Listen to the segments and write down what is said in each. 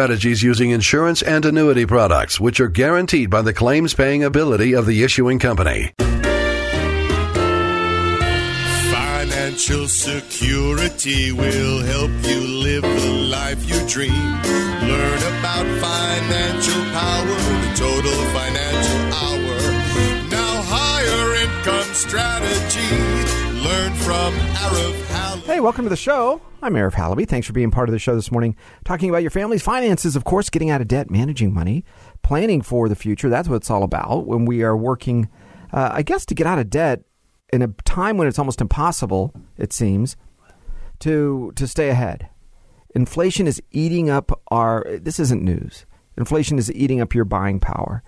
strategies using insurance and annuity products, which are guaranteed by the claims paying ability of the issuing company. Financial security will help you live the life you dream. Learn about financial power, the total financial hour. Now, higher income strategy. Learn from Arif. Hey, welcome to the show. I'm Arif Halaby. Thanks for being part of the show this morning. Talking about your family's finances, of course, getting out of debt, managing money, planning for the future. That's what it's all about when we are working, uh, I guess, to get out of debt in a time when it's almost impossible, it seems, to, to stay ahead. Inflation is eating up our, this isn't news. Inflation is eating up your buying power.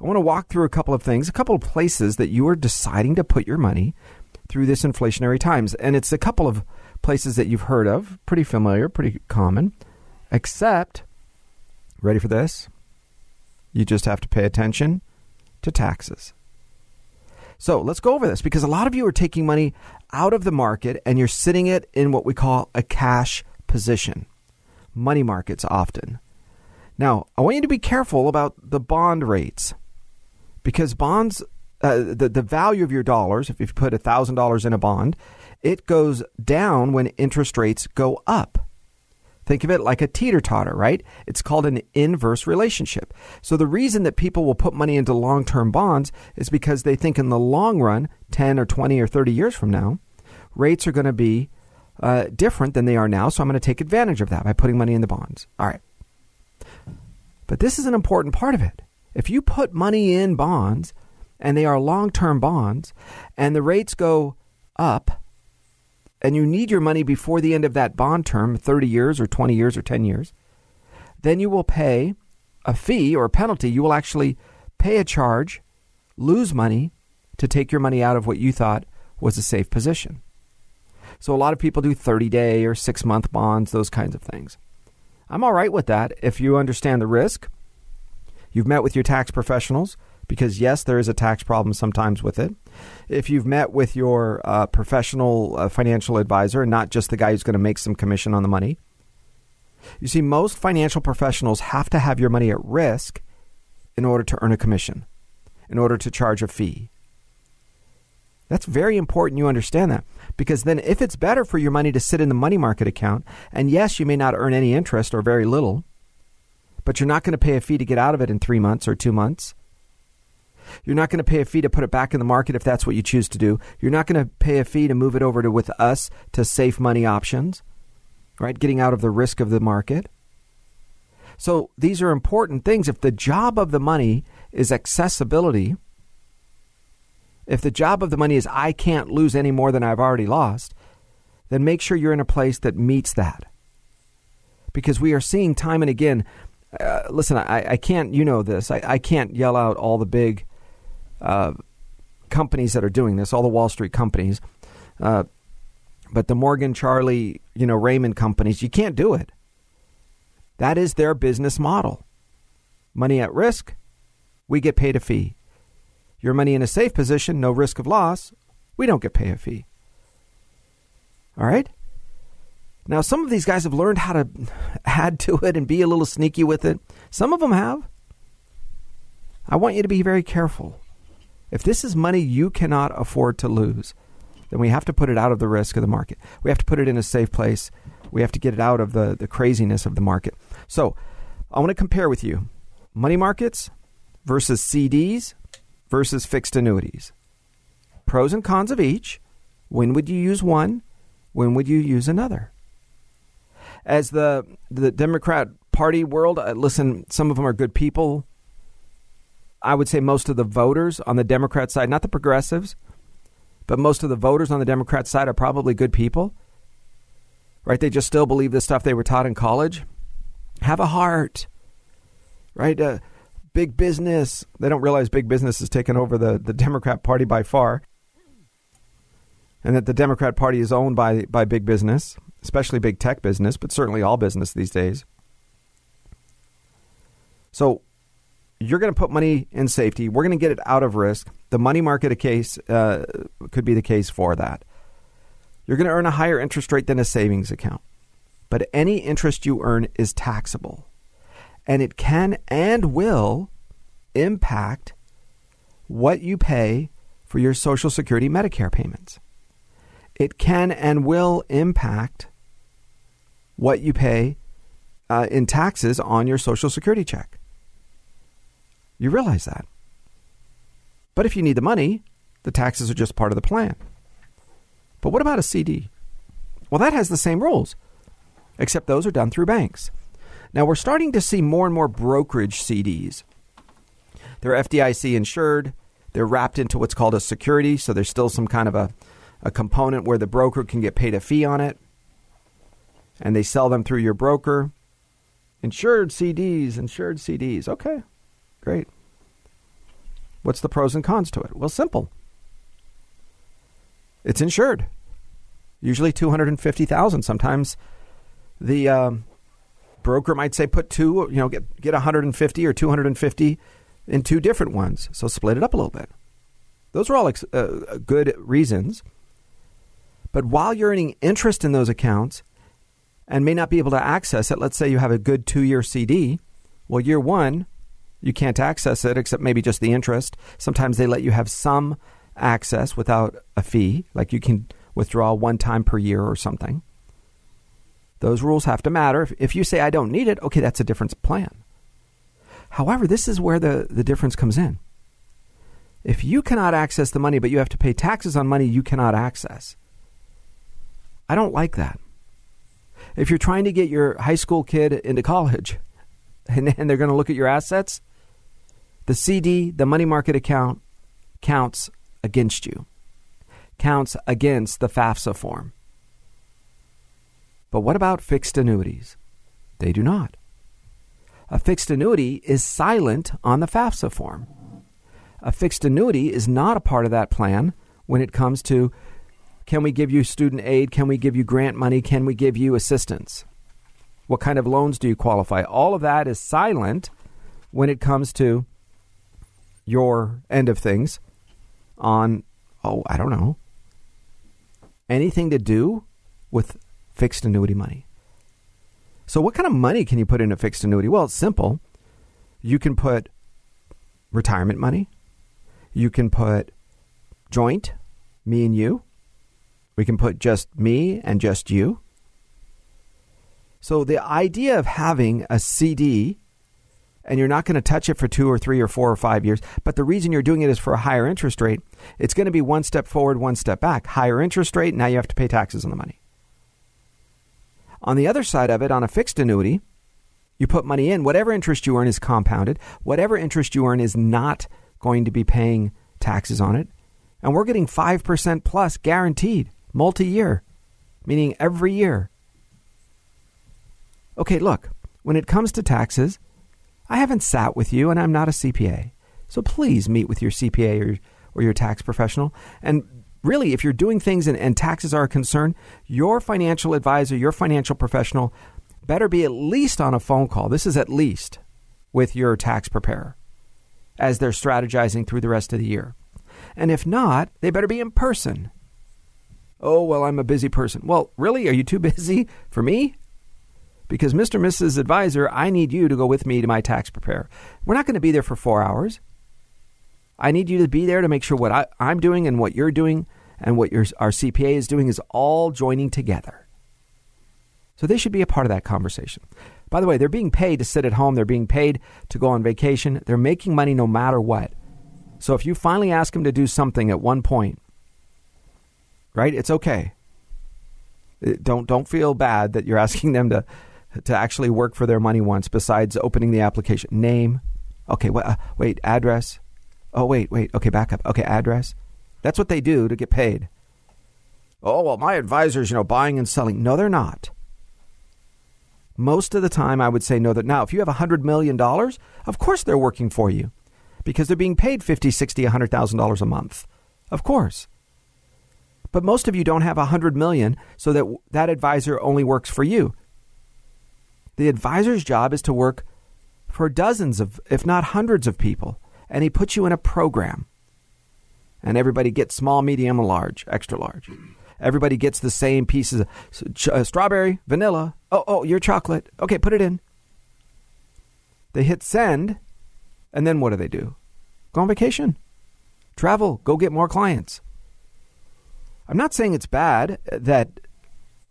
I want to walk through a couple of things, a couple of places that you are deciding to put your money through this inflationary times. And it's a couple of places that you've heard of, pretty familiar, pretty common, except, ready for this? You just have to pay attention to taxes. So let's go over this because a lot of you are taking money out of the market and you're sitting it in what we call a cash position, money markets often. Now, I want you to be careful about the bond rates because bonds, uh, the, the value of your dollars, if you put $1,000 in a bond, it goes down when interest rates go up. Think of it like a teeter totter, right? It's called an inverse relationship. So the reason that people will put money into long term bonds is because they think in the long run, 10 or 20 or 30 years from now, rates are going to be uh, different than they are now. So I'm going to take advantage of that by putting money in the bonds. All right. But this is an important part of it. If you put money in bonds and they are long term bonds and the rates go up, and you need your money before the end of that bond term 30 years or 20 years or 10 years then you will pay a fee or a penalty. You will actually pay a charge lose money to take your money out of what you thought was a safe position. So a lot of people do 30 day or 6 month bonds those kinds of things. I'm all right with that. If you understand the risk you've met with your tax professionals because yes there is a tax problem sometimes with it if you've met with your uh, professional uh, financial advisor and not just the guy who's going to make some commission on the money. You see, most financial professionals have to have your money at risk in order to earn a commission, in order to charge a fee. That's very important you understand that because then if it's better for your money to sit in the money market account, and yes, you may not earn any interest or very little, but you're not going to pay a fee to get out of it in three months or two months. You're not going to pay a fee to put it back in the market if that's what you choose to do. You're not going to pay a fee to move it over to with us to safe money options, right? Getting out of the risk of the market. So these are important things. If the job of the money is accessibility, if the job of the money is I can't lose any more than I've already lost, then make sure you're in a place that meets that. Because we are seeing time and again, uh, listen, I, I can't, you know this, I, I can't yell out all the big uh, companies that are doing this, all the Wall Street companies. Uh, but the Morgan, Charlie, you know, Raymond companies, you can't do it. That is their business model. Money at risk, we get paid a fee. Your money in a safe position, no risk of loss, we don't get paid a fee. All right? Now, some of these guys have learned how to add to it and be a little sneaky with it. Some of them have. I want you to be very careful. If this is money you cannot afford to lose, then we have to put it out of the risk of the market. We have to put it in a safe place. We have to get it out of the, the craziness of the market. So, I want to compare with you money markets versus CDs versus fixed annuities. Pros and cons of each. When would you use one? When would you use another? As the the Democrat Party world, uh, listen, some of them are good people. I would say most of the voters on the Democrat side, not the progressives, but most of the voters on the Democrat side are probably good people. Right? They just still believe the stuff they were taught in college. Have a heart. Right? Uh, big business. They don't realize big business has taken over the, the Democrat Party by far. And that the Democrat Party is owned by, by big business, especially big tech business, but certainly all business these days. So you're going to put money in safety. We're going to get it out of risk. The money market a case uh, could be the case for that. You're going to earn a higher interest rate than a savings account, but any interest you earn is taxable and it can and will impact what you pay for your Social Security Medicare payments. It can and will impact what you pay uh, in taxes on your Social Security check. You realize that. But if you need the money, the taxes are just part of the plan. But what about a CD? Well, that has the same rules, except those are done through banks. Now we're starting to see more and more brokerage CDs. They're FDIC insured. They're wrapped into what's called a security, so there's still some kind of a, a component where the broker can get paid a fee on it. And they sell them through your broker. Insured CDs, insured CDs. Okay, great. What's the pros and cons to it? Well, simple. It's insured. Usually 250,000. Sometimes the um, broker might say put two, you know, get get 150 or 250 in two different ones. So split it up a little bit. Those are all ex- uh, good reasons. But while you're earning interest in those accounts and may not be able to access it, let's say you have a good two year CD. Well, year one, you can't access it except maybe just the interest. Sometimes they let you have some access without a fee, like you can withdraw one time per year or something. Those rules have to matter. If if you say, I don't need it, okay, that's a different plan. However, this is where the, the difference comes in. If you cannot access the money, but you have to pay taxes on money you cannot access, I don't like that. If you're trying to get your high school kid into college and, and they're going to look at your assets, the CD, the money market account, counts against you, counts against the FAFSA form. But what about fixed annuities? They do not. A fixed annuity is silent on the FAFSA form. A fixed annuity is not a part of that plan when it comes to can we give you student aid? Can we give you grant money? Can we give you assistance? What kind of loans do you qualify? All of that is silent when it comes to your end of things on, oh, I don't know, anything to do with fixed annuity money. So, what kind of money can you put in a fixed annuity? Well, it's simple. You can put retirement money, you can put joint, me and you. We can put just me and just you. So, the idea of having a CD and you're not going to touch it for two or three or four or five years. But the reason you're doing it is for a higher interest rate. It's going to be one step forward, one step back. Higher interest rate, now you have to pay taxes on the money. On the other side of it, on a fixed annuity, you put money in, whatever interest you earn is compounded. Whatever interest you earn is not going to be paying taxes on it. And we're getting 5% plus guaranteed, multi year, meaning every year. Okay, look, when it comes to taxes, I haven't sat with you and I'm not a CPA. So please meet with your CPA or, or your tax professional and really, if you're doing things and, and taxes are a concern, your financial advisor, your financial professional better be at least on a phone call. This is at least with your tax preparer as they're strategizing through the rest of the year. And if not, they better be in person. Oh, well, I'm a busy person. Well, really? Are you too busy for me? Because Mr. and Mrs. Advisor, I need you to go with me to my tax preparer. We're not going to be there for four hours. I need you to be there to make sure what I, am doing and what you're doing and what your, our CPA is doing is all joining together. So they should be a part of that conversation. By the way, they're being paid to sit at home, they're being paid to go on vacation, they're making money no matter what. So if you finally ask them to do something at one point, right, it's okay. Don't don't feel bad that you're asking them to to actually work for their money once besides opening the application. Name. Okay wait, uh, wait address. Oh wait wait. Okay back up okay address. That's what they do to get paid. Oh well my advisors you know buying and selling. No they're not. Most of the time i would say no that now if you have a hundred million dollars of course they're working for you because they're being paid 50 60 100 thousand dollars a month. Of course. But most of you don't have hundred million so that that advisor only works for you the advisor's job is to work for dozens of if not hundreds of people and he puts you in a program. And everybody gets small medium and large extra large. Everybody gets the same pieces of uh, strawberry vanilla oh oh your chocolate. Okay put it in. They hit send and then what do they do? Go on vacation. Travel. Go get more clients. I'm not saying it's bad that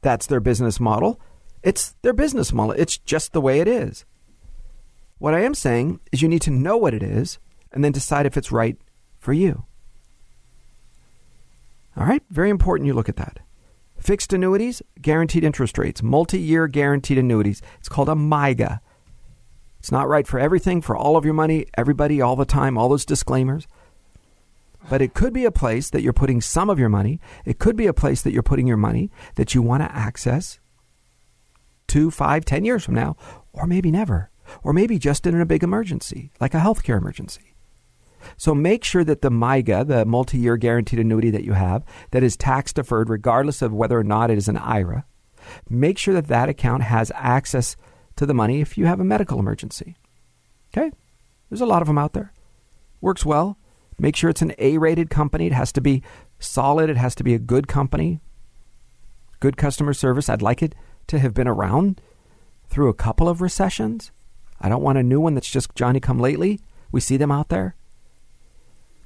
that's their business model it's their business model. It's just the way it is. What i am saying is you need to know what it is and then decide if it's right for you. All right? Very important you look at that. Fixed annuities guaranteed interest rates multi-year guaranteed annuities. It's called a MYGA. It's not right for everything, for all of your money, everybody, all the time, all those disclaimers. But it could be a place that you're putting some of your money. It could be a place that you're putting your money that you want to access two, five, ten years from now, or maybe never, or maybe just in a big emergency, like a healthcare emergency. So make sure that the MYGA, the multi year guaranteed annuity that you have, that is tax deferred, regardless of whether or not it is an IRA, make sure that that account has access to the money if you have a medical emergency. Okay? There's a lot of them out there. Works well. Make sure it's an A rated company. It has to be solid. It has to be a good company. Good customer service. I'd like it to have been around through a couple of recessions. I don't want a new one that's just Johnny come lately. We see them out there.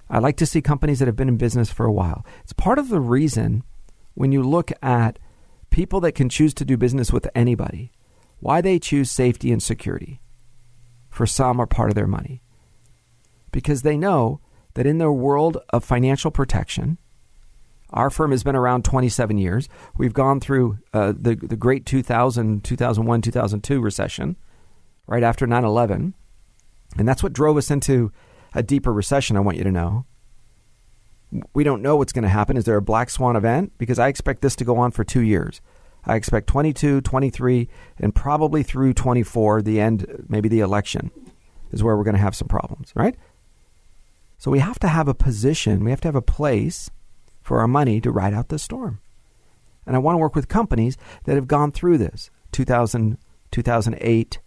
I like to see companies that have been in business for a while. It's part of the reason when you look at people that can choose to do business with anybody why they choose safety and security for some are part of their money. Because they know that in their world of financial protection, our firm has been around 27 years. We've gone through uh, the, the great 2000, 2001, 2002 recession right after 9 11. And that's what drove us into a deeper recession, I want you to know. We don't know what's going to happen. Is there a black swan event? Because I expect this to go on for two years. I expect 22, 23, and probably through 24, the end, maybe the election, is where we're going to have some problems, right? So we have to have a position, we have to have a place for our money to ride out the storm. And I want to work with companies that have gone through this. 2000, 2008,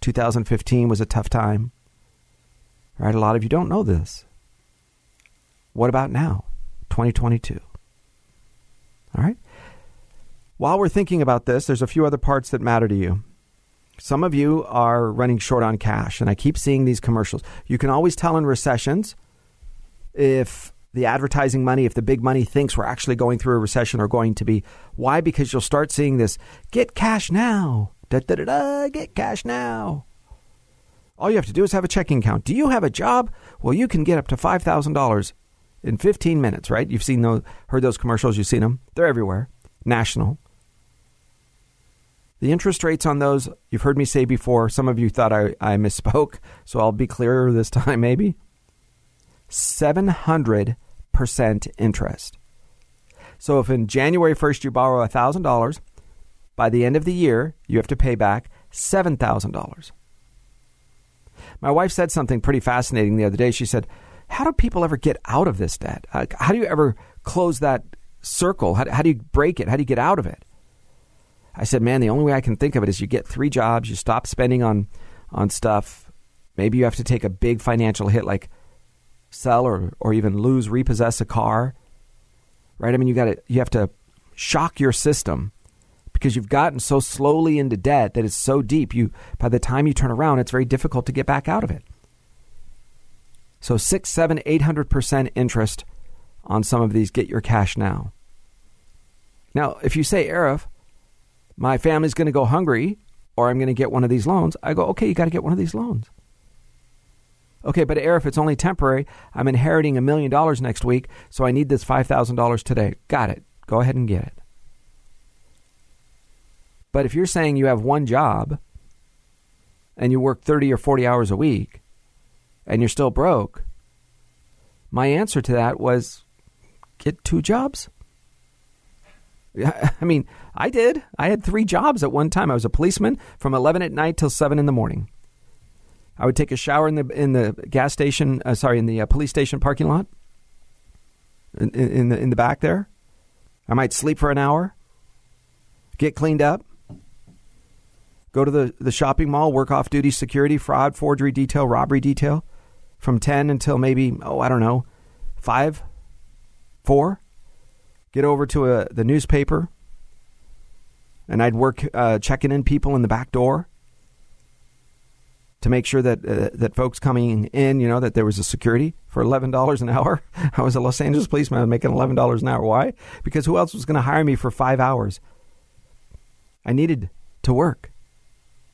2015 was a tough time. Right? A lot of you don't know this. What about now? 2022. All right? While we're thinking about this, there's a few other parts that matter to you. Some of you are running short on cash, and I keep seeing these commercials. You can always tell in recessions if the advertising money, if the big money thinks we're actually going through a recession or going to be. Why? Because you'll start seeing this get cash now. Da, da, da, da, get cash now. All you have to do is have a checking account. Do you have a job? Well, you can get up to $5,000 in 15 minutes, right? You've seen those, heard those commercials, you've seen them. They're everywhere. National. The interest rates on those, you've heard me say before, some of you thought I, I misspoke, so I'll be clearer this time maybe. 700% interest. So if in January 1st you borrow $1,000, by the end of the year, you have to pay back $7,000. My wife said something pretty fascinating the other day. She said, How do people ever get out of this debt? How do you ever close that circle? How, how do you break it? How do you get out of it? I said, man, the only way I can think of it is you get three jobs, you stop spending on on stuff. Maybe you have to take a big financial hit like sell or or even lose, repossess a car. Right? I mean, you got to you have to shock your system because you've gotten so slowly into debt that it's so deep. You by the time you turn around, it's very difficult to get back out of it. So six, seven, eight hundred percent interest on some of these. Get your cash now. Now, if you say, Arif, my family's going to go hungry or I'm going to get one of these loans. I go, okay, you got to get one of these loans. Okay, but Arif, it's only temporary. I'm inheriting a million dollars next week, so I need this $5,000 today. Got it. Go ahead and get it. But if you're saying you have one job and you work 30 or 40 hours a week and you're still broke, my answer to that was get two jobs. I mean, I did. I had three jobs at one time. I was a policeman from 11 at night till 7 in the morning. I would take a shower in the in the gas station, uh, sorry, in the uh, police station parking lot, in, in the in the back there. I might sleep for an hour, get cleaned up, go to the, the shopping mall, work off duty security, fraud, forgery detail, robbery detail, from ten until maybe oh I don't know, five, four. Get over to a, uh, the newspaper, and I'd work uh, checking in people in the back door to make sure that uh, that folks coming in, you know, that there was a security for eleven dollars an hour. I was a Los Angeles policeman making eleven dollars an hour. Why? Because who else was going to hire me for five hours? I needed to work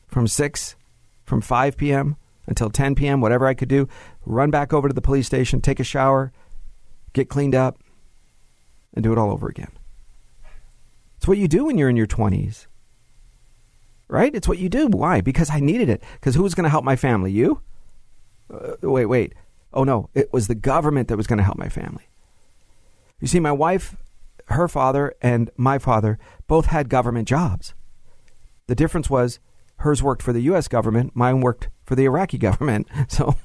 from six, from five p.m. until ten p.m. Whatever I could do, run back over to the police station, take a shower, get cleaned up, and do it all over again. It's what you do when you're in your twenties right? It's what you do. Why? Because I needed it. Because who was going to help my family? You? Uh, wait, wait. Oh, no. It was the government that was going to help my family. You see, my wife, her father, and my father both had government jobs. The difference was hers worked for the U.S. government, mine worked for the Iraqi government. So,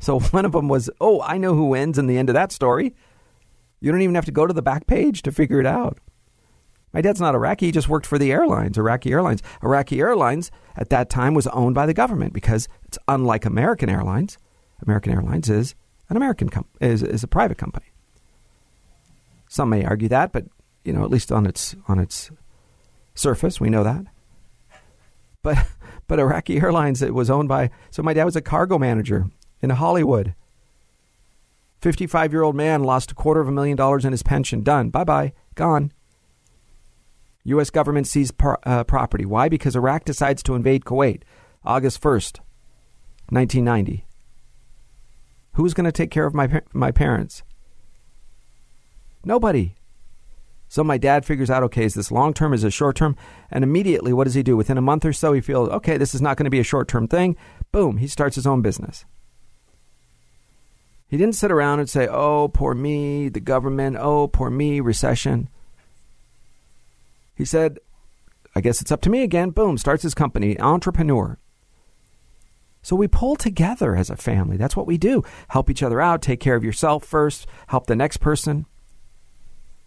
so one of them was, oh, I know who wins in the end of that story. You don't even have to go to the back page to figure it out. My dad's not Iraqi. He just worked for the airlines, Iraqi Airlines. Iraqi Airlines at that time was owned by the government because it's unlike American Airlines. American Airlines is an American com- is, is a private company. Some may argue that, but you know, at least on its on its surface, we know that. But but Iraqi Airlines it was owned by so my dad was a cargo manager in Hollywood. 55 year old man lost a quarter of a million dollars in his pension. Done. Bye bye. Gone. U.S. government seized uh, property. Why? Because Iraq decides to invade Kuwait August 1st, 1990. Who's going to take care of my, my parents? Nobody. So my dad figures out, okay, is this long term? Is this short term? And immediately, what does he do? Within a month or so, he feels, okay, this is not going to be a short term thing. Boom, he starts his own business. He didn't sit around and say, oh, poor me, the government, oh, poor me, recession. He said, I guess it's up to me again. Boom, starts his company, entrepreneur. So we pull together as a family. That's what we do. Help each other out, take care of yourself first, help the next person.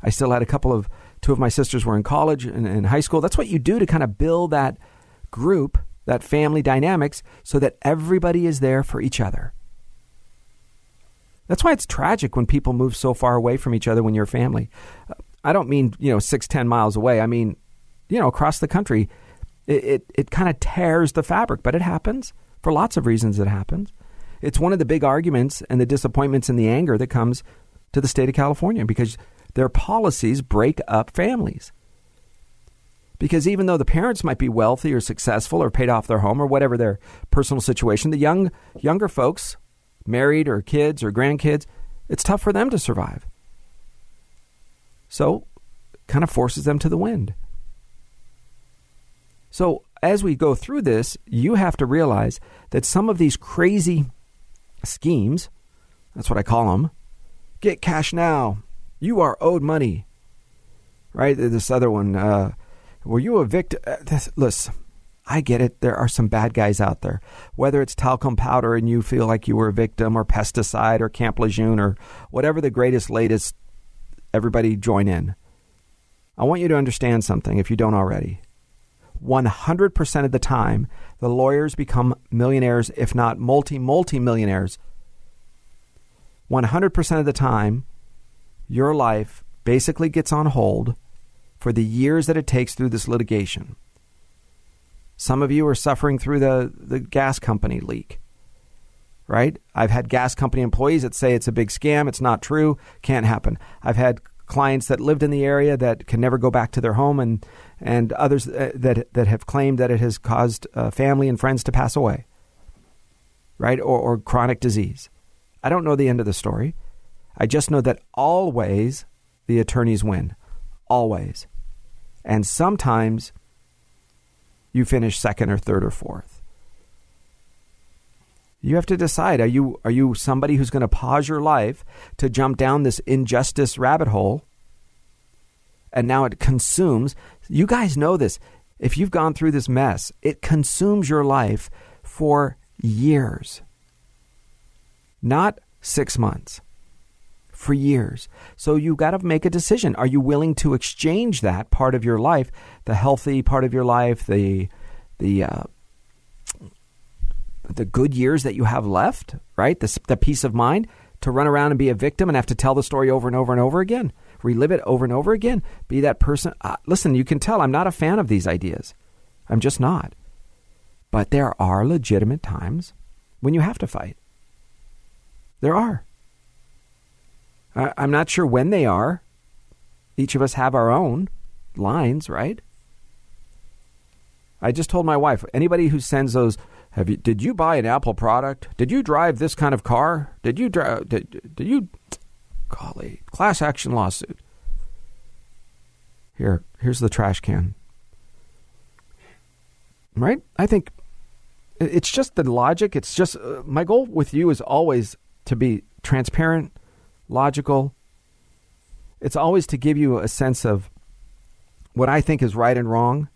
I still had a couple of, two of my sisters were in college and in high school. That's what you do to kind of build that group, that family dynamics, so that everybody is there for each other. That's why it's tragic when people move so far away from each other when you're a family. I don't mean you know six ten miles away. I mean you know across the country. It it, it kind of tears the fabric, but it happens for lots of reasons. It happens. It's one of the big arguments and the disappointments and the anger that comes to the state of California because their policies break up families. Because even though the parents might be wealthy or successful or paid off their home or whatever their personal situation, the young younger folks, married or kids or grandkids, it's tough for them to survive. So, kind of forces them to the wind. So, as we go through this, you have to realize that some of these crazy schemes, that's what I call them, get cash now. You are owed money. Right? This other one, uh, were you a victim? Uh, listen, I get it. There are some bad guys out there. Whether it's talcum powder and you feel like you were a victim, or pesticide, or Camp Lejeune, or whatever the greatest, latest everybody join in. I want you to understand something if you don't already. 100% of the time, the lawyers become millionaires, if not multi, multi millionaires. 100% of the time, your life basically gets on hold for the years that it takes through this litigation. Some of you are suffering through the, the gas company leak, right? I've had gas company employees that say it's a big scam, it's not true, can't happen. I've had clients that lived in the area that can never go back to their home, and and others uh, that that have claimed that it has caused uh, family and friends to pass away, right, or, or chronic disease. I don't know the end of the story. I just know that always the attorneys win, always, and sometimes you finish second or third or fourth. You have to decide are you are you somebody who's going to pause your life to jump down this injustice rabbit hole? And now it consumes you guys know this if you've gone through this mess it consumes your life for years. Not 6 months for years. So you got to make a decision. Are you willing to exchange that part of your life the healthy part of your life the the uh, the good years that you have left, right? The, the peace of mind to run around and be a victim and have to tell the story over and over and over again, relive it over and over again, be that person. Uh, listen, you can tell I'm not a fan of these ideas. I'm just not. But there are legitimate times when you have to fight. There are. I, I'm not sure when they are. Each of us have our own lines, right? I just told my wife anybody who sends those have you? Did you buy an Apple product? Did you drive this kind of car? Did you drive? Did, did you? Golly, class action lawsuit. Here, here's the trash can. Right? I think it's just the logic. It's just uh, my goal with you is always to be transparent, logical. It's always to give you a sense of what I think is right and wrong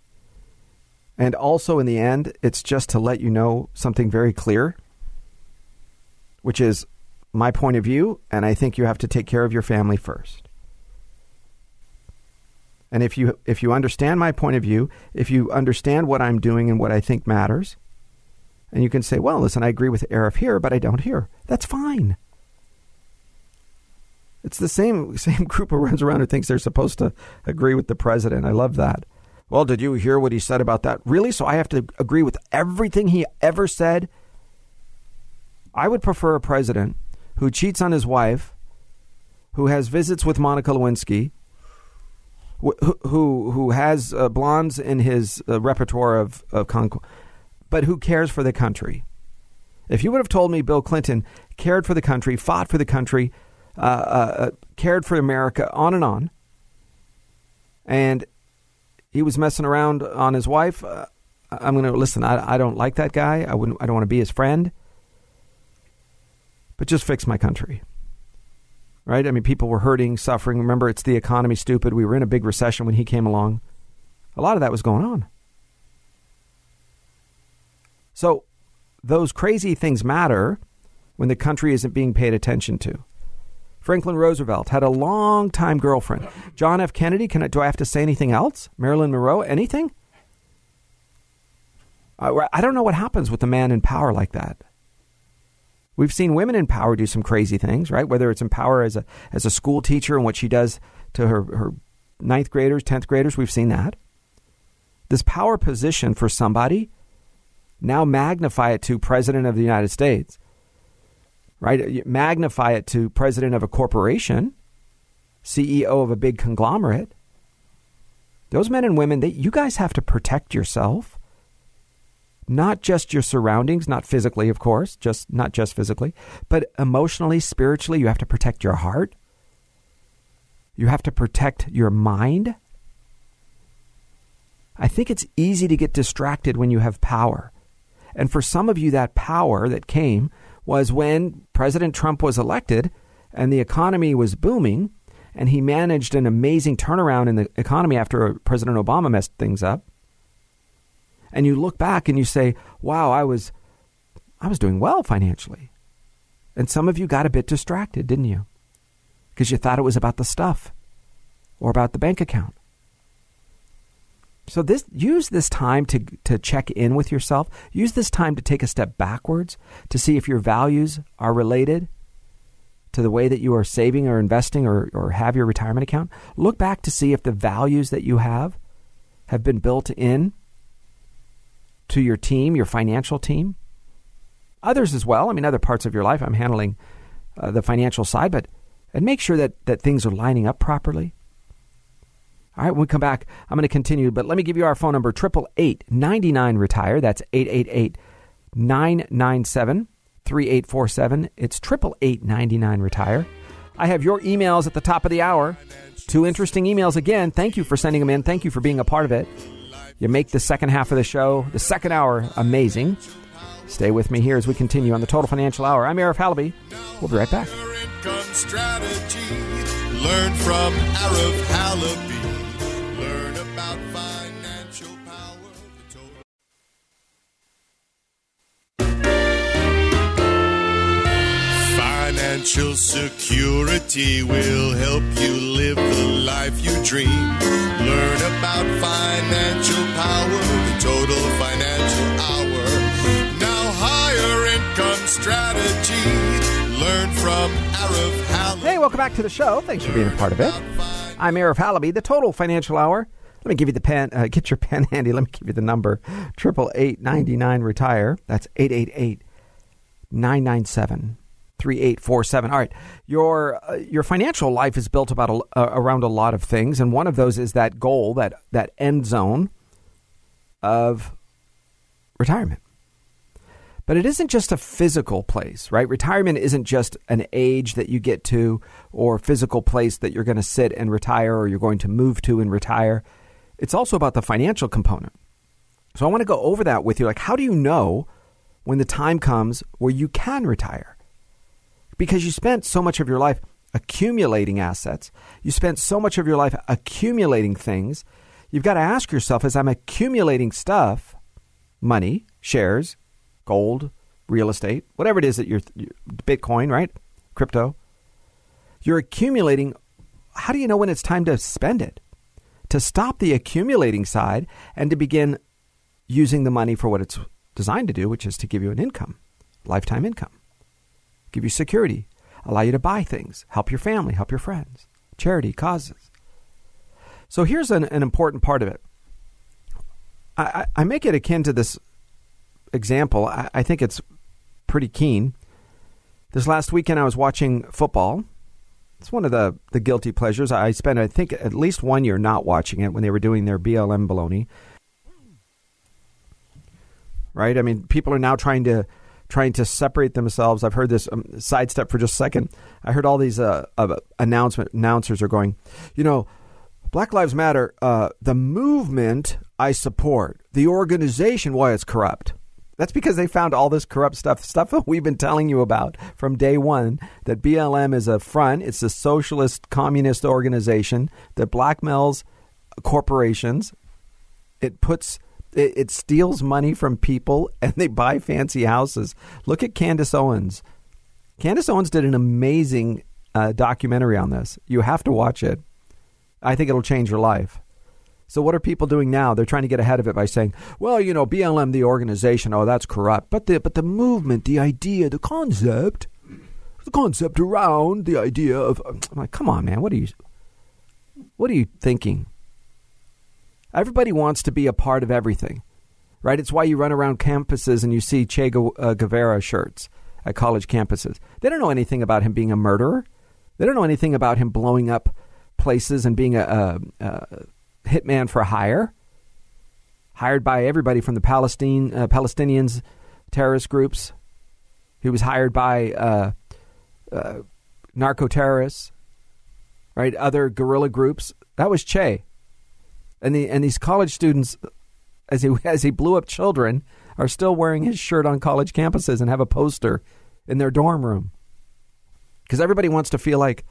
and also, in the end, it's just to let you know something very clear, which is my point of view, and I think you have to take care of your family first. And if you if you understand my point of view, if you understand what I'm doing and what I think matters, and you can say, "Well, listen, I agree with Arif here, but I don't here." That's fine. It's the same same group who runs around who thinks they're supposed to agree with the president. I love that. Well, did you hear what he said about that? Really? So I have to agree with everything he ever said? I would prefer a president who cheats on his wife, who has visits with Monica Lewinsky, who who, who has uh, blondes in his uh, repertoire of, of conquest, but who cares for the country. If you would have told me Bill Clinton cared for the country, fought for the country, uh, uh, uh cared for America, on and on, and he was messing around on his wife. Uh, I'm going to listen. I, I don't like that guy. I wouldn't. I don't want to be his friend. But just fix my country. Right? I mean, people were hurting, suffering. Remember, it's the economy, stupid. We were in a big recession when he came along. A lot of that was going on. So, those crazy things matter when the country isn't being paid attention to. Franklin Roosevelt had a long-time girlfriend. John F. Kennedy, can I, do I have to say anything else? Marilyn Monroe, anything? I, I don't know what happens with a man in power like that. We've seen women in power do some crazy things, right? Whether it's in power as a as a school teacher and what she does to her, her ninth graders, tenth graders, we've seen that. This power position for somebody, now magnify it to President of the United States right? Magnify it to president of a corporation, CEO of a big conglomerate. Those men and women, they, you guys have to protect yourself, not just your surroundings, not physically, of course, just not just physically, but emotionally, spiritually. You have to protect your heart. You have to protect your mind. I think it's easy to get distracted when you have power. And for some of you, that power that came was when President Trump was elected and the economy was booming, and he managed an amazing turnaround in the economy after President Obama messed things up. And you look back and you say, "Wow, I was I was doing well financially." And some of you got a bit distracted, didn't you? Because you thought it was about the stuff or about the bank account. So this use this time to to check in with yourself. Use this time to take a step backwards to see if your values are related to the way that you are saving or investing or, or have your retirement account. Look back to see if the values that you have have been built in to your team, your financial team. Others as well. I mean, other parts of your life. I'm handling uh, the financial side, but and make sure that, that things are lining up properly. All right, when we come back, I'm going to continue, but let me give you our phone number 888 99 Retire. That's 888 997 3847. It's 888 99 Retire. I have your emails at the top of the hour. Two interesting emails again. Thank you for sending them in. Thank you for being a part of it. You make the second half of the show, the second hour, amazing. Stay with me here as we continue on the Total Financial Hour. I'm Arif Halaby. We'll be right back. Learn from Arif. Learn financial power. Financial security will help you live the life you dream. Learn about financial power, the total financial hour. Now, higher income strategy. Learn from Arif. Hey, welcome back to the show. Thanks for being a part of it. I'm Arif Halaby, the Total Financial Hour. Let me give you the pen. Uh, get your pen handy. Let me give you the number: triple eight ninety nine retire. That's eight eight eight nine nine seven three eight four seven. All right, your uh, your financial life is built about a, uh, around a lot of things, and one of those is that goal, that that end zone of retirement. But it isn't just a physical place, right? Retirement isn't just an age that you get to or physical place that you're going to sit and retire or you're going to move to and retire. It's also about the financial component. So I want to go over that with you. Like, how do you know when the time comes where you can retire? Because you spent so much of your life accumulating assets, you spent so much of your life accumulating things. You've got to ask yourself as I'm accumulating stuff, money, shares, gold, real estate, whatever it is that you're, Bitcoin, right? Crypto. You're accumulating. How do you know when it's time to spend it? To stop the accumulating side and to begin using the money for what it's designed to do, which is to give you an income, lifetime income, give you security, allow you to buy things, help your family, help your friends, charity, causes. So here's an, an important part of it. I, I make it akin to this example, I, I think it's pretty keen. This last weekend, I was watching football. It's one of the, the guilty pleasures. I spent, I think, at least one year not watching it when they were doing their BLM baloney. Right? I mean, people are now trying to trying to separate themselves. I've heard this um, sidestep for just a second. I heard all these uh, uh, announcement announcers are going, you know, Black Lives Matter. Uh, the movement I support, the organization, why it's corrupt. That's because they found all this corrupt stuff, stuff that we've been telling you about from day one. That BLM is a front, it's a socialist communist organization that blackmails corporations. It puts it, it steals money from people and they buy fancy houses. Look at Candace Owens. Candace Owens did an amazing uh, documentary on this. You have to watch it. I think it'll change your life. So what are people doing now? They're trying to get ahead of it by saying, "Well, you know, BLM, the organization, oh, that's corrupt." But the but the movement, the idea, the concept, the concept around the idea of, I'm like, come on, man, what are you, what are you thinking? Everybody wants to be a part of everything, right? It's why you run around campuses and you see Che uh, Guevara shirts at college campuses. They don't know anything about him being a murderer. They don't know anything about him blowing up places and being a, a, a hitman for hire, hired by everybody from the Palestine uh, Palestinians terrorist groups. He was hired by uh, uh, narco terrorists, right? Other guerrilla groups. That was Che, and the and these college students, as he as he blew up children, are still wearing his shirt on college campuses and have a poster in their dorm room because everybody wants to feel like.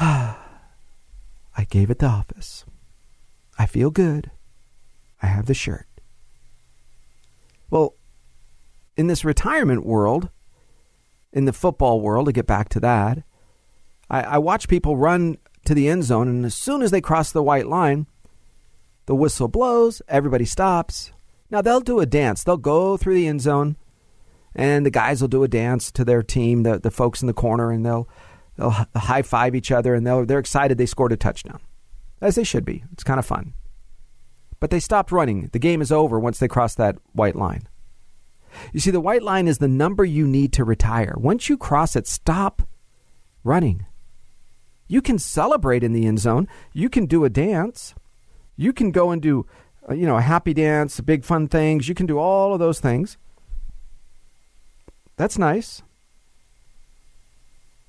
Ah, I gave it the office. I feel good. I have the shirt. Well, in this retirement world, in the football world, to get back to that, I, I watch people run to the end zone, and as soon as they cross the white line, the whistle blows, everybody stops. Now they'll do a dance. They'll go through the end zone, and the guys will do a dance to their team, the, the folks in the corner, and they'll they'll high five each other, and they'll, they're excited they scored a touchdown as they should be. It's kind of fun. But they stopped running. The game is over once they cross that white line. You see, the white line is the number you need to retire. Once you cross it, stop running. You can celebrate in the end zone. You can do a dance. You can go and do, uh, you know, a happy dance, big fun things. You can do all of those things. That's nice.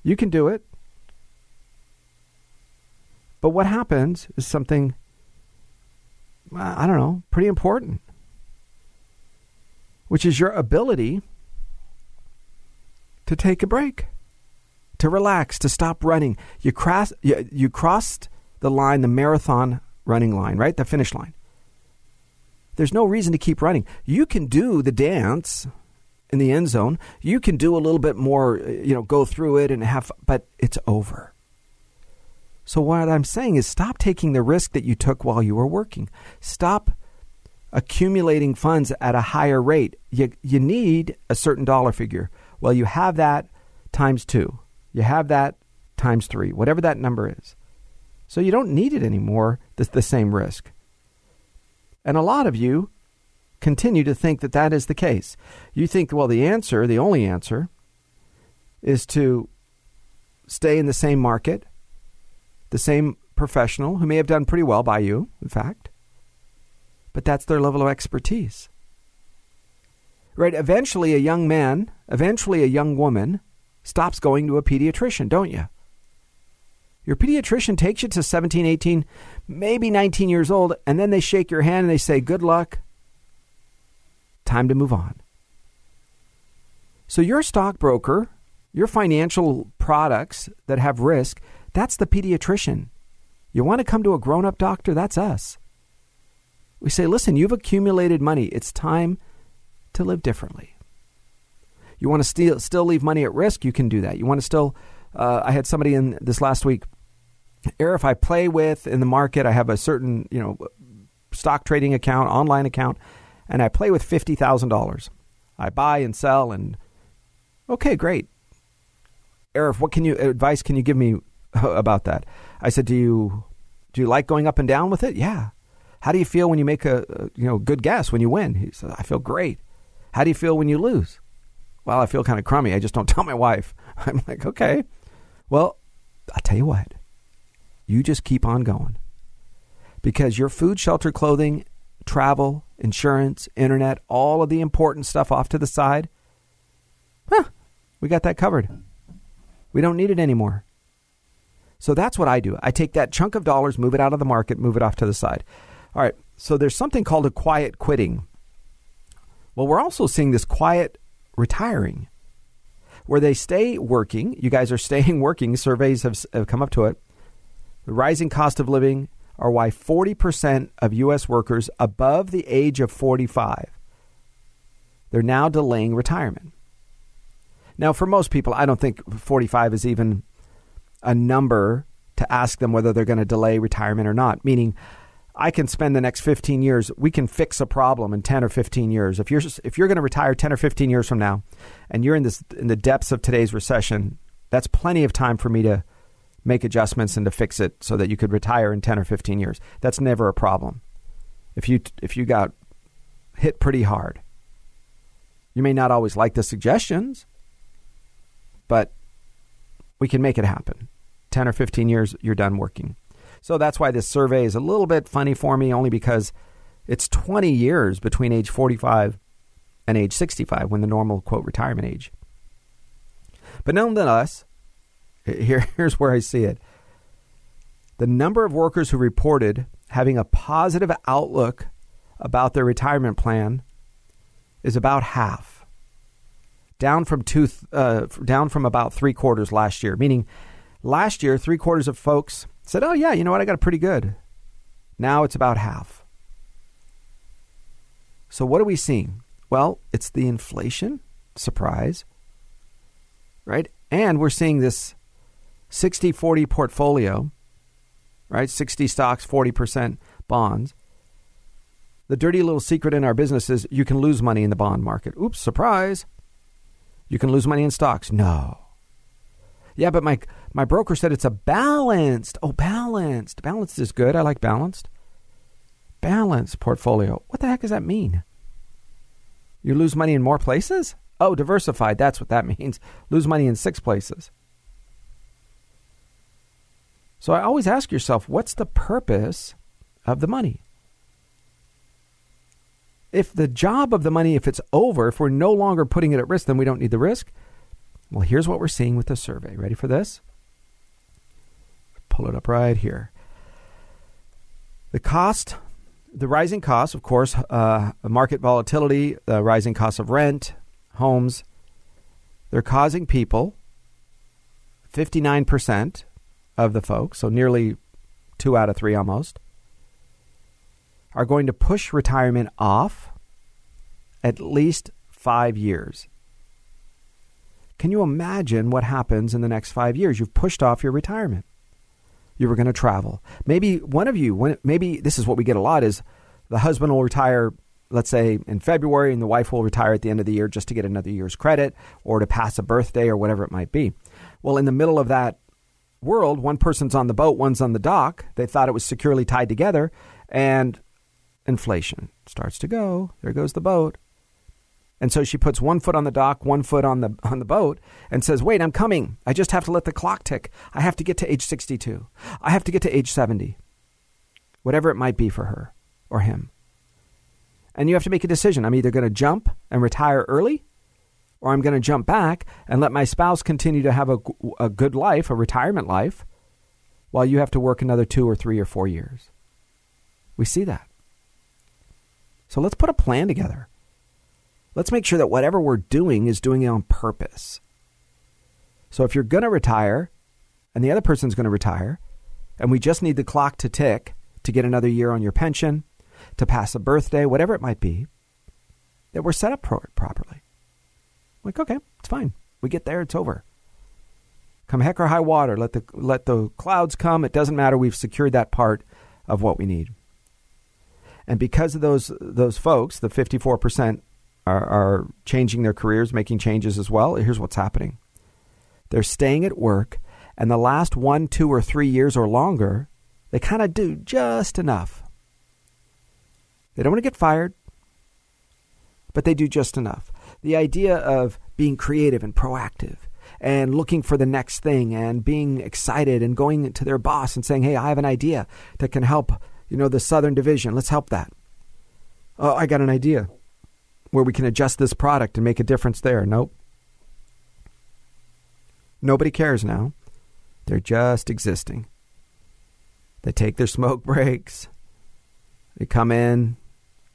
You can do it. But what happens is something, I don't know, pretty important, which is your ability to take a break, to relax, to stop running. You, cross, you, you crossed the line, the marathon running line, right? The finish line. There's no reason to keep running. You can do the dance in the end zone. You can do a little bit more, you know, go through it and have, but it's over. So what I'm saying is stop taking the risk that you took while you were working. Stop accumulating funds at a higher rate. You, you need a certain dollar figure. Well, you have that times two. You have that times three, whatever that number is. So you don't need it anymore, the, the same risk. And a lot of you continue to think that that is the case. You think, well, the answer, the only answer, is to stay in the same market, the same professional who may have done pretty well by you, in fact, but that's their level of expertise. Right? Eventually, a young man, eventually, a young woman stops going to a pediatrician, don't you? Your pediatrician takes you to 17, 18, maybe 19 years old, and then they shake your hand and they say, Good luck. Time to move on. So, your stockbroker, your financial products that have risk, that's the pediatrician. You want to come to a grown up doctor? That's us. We say, Listen, you've accumulated money. It's time to live differently. You want to still, still leave money at risk? You can do that. You want to still. Uh, I had somebody in this last week if I play with in the market, I have a certain, you know, stock trading account, online account, and I play with $50,000. I buy and sell and okay, great. Arif, what can you advice can you give me about that? I said, "Do you do you like going up and down with it?" Yeah. How do you feel when you make a, a you know good guess when you win? He said, "I feel great." How do you feel when you lose? Well, I feel kind of crummy. I just don't tell my wife. I'm like, "Okay." Well, I'll tell you what you just keep on going. Because your food, shelter, clothing, travel, insurance, internet, all of the important stuff off to the side, huh, we got that covered. We don't need it anymore. So that's what I do. I take that chunk of dollars, move it out of the market, move it off to the side. All right, so there's something called a quiet quitting. Well, we're also seeing this quiet retiring where they stay working. You guys are staying working. Surveys have, have come up to it. The rising cost of living are why 40% of U.S. workers above the age of 45 they're now delaying retirement. Now, for most people, I don't think 45 is even a number to ask them whether they're going to delay retirement or not. Meaning, I can spend the next 15 years. We can fix a problem in 10 or 15 years. If you're if you're going to retire 10 or 15 years from now, and you're in this in the depths of today's recession, that's plenty of time for me to make adjustments and to fix it so that you could retire in 10 or 15 years. That's never a problem. If you if you got hit pretty hard. You may not always like the suggestions, but we can make it happen. 10 or 15 years you're done working. So that's why this survey is a little bit funny for me only because it's 20 years between age 45 and age 65 when the normal quote retirement age. But nonetheless, here, here's where I see it. The number of workers who reported having a positive outlook about their retirement plan is about half, down from two, uh, down from about three quarters last year. Meaning, last year three quarters of folks said, "Oh yeah, you know what, I got it pretty good." Now it's about half. So what are we seeing? Well, it's the inflation surprise, right? And we're seeing this 60 40 portfolio, right? 60 stocks, 40% bonds. The dirty little secret in our business is you can lose money in the bond market. Oops, surprise. You can lose money in stocks. No. Yeah, but my my broker said it's a balanced. Oh, balanced. Balanced is good. I like balanced. Balanced portfolio. What the heck does that mean? You lose money in more places? Oh, diversified. That's what that means. Lose money in six places. So I always ask yourself, what's the purpose of the money? If the job of the money, if it's over, if we're no longer putting it at risk, then we don't need the risk. Well, here's what we're seeing with the survey. Ready for this? Pull it up right here. The cost, the rising costs, of course, uh, market volatility, the rising cost of rent, homes, they're causing people, 59% of the folks, so nearly two out of three almost, are going to push retirement off at least five years. Can you imagine what happens in the next five years? You've pushed off your retirement. You were going to travel. Maybe one of you, when, maybe this is what we get a lot is the husband will retire, let's say in February, and the wife will retire at the end of the year just to get another year's credit or to pass a birthday or whatever it might be. Well, in the middle of that world, one person's on the boat, one's on the dock. They thought it was securely tied together, and inflation starts to go. There goes the boat. And so she puts one foot on the dock, one foot on the on the boat, and says, "Wait, I'm coming. I just have to let the clock tick. I have to get to age 62. I have to get to age 70." Whatever it might be for her or him. And you have to make a decision. I'm either going to jump and retire early, or I'm going to jump back and let my spouse continue to have a, a good life, a retirement life, while you have to work another two or three or four years. We see that. So let's put a plan together. Let's make sure that whatever we're doing is doing it on purpose. So if you're going to retire and the other person's going to retire, and we just need the clock to tick to get another year on your pension, to pass a birthday, whatever it might be, that we're set up properly. Like, okay, it's fine. We get there, it's over. Come heck or high water, let the let the clouds come. It doesn't matter. We've secured that part of what we need. And because of those those folks, the 54% are, are changing their careers, making changes as well. Here's what's happening they're staying at work, and the last one, two, or three years or longer, they kind of do just enough. They don't want to get fired, but they do just enough. The idea of being creative and proactive and looking for the next thing and being excited and going to their boss and saying, "Hey, I have an idea that can help, you know, the Southern Division. Let's help that." Oh, I got an idea where we can adjust this product and make a difference there. Nope. Nobody cares now. They're just existing. They take their smoke breaks. They come in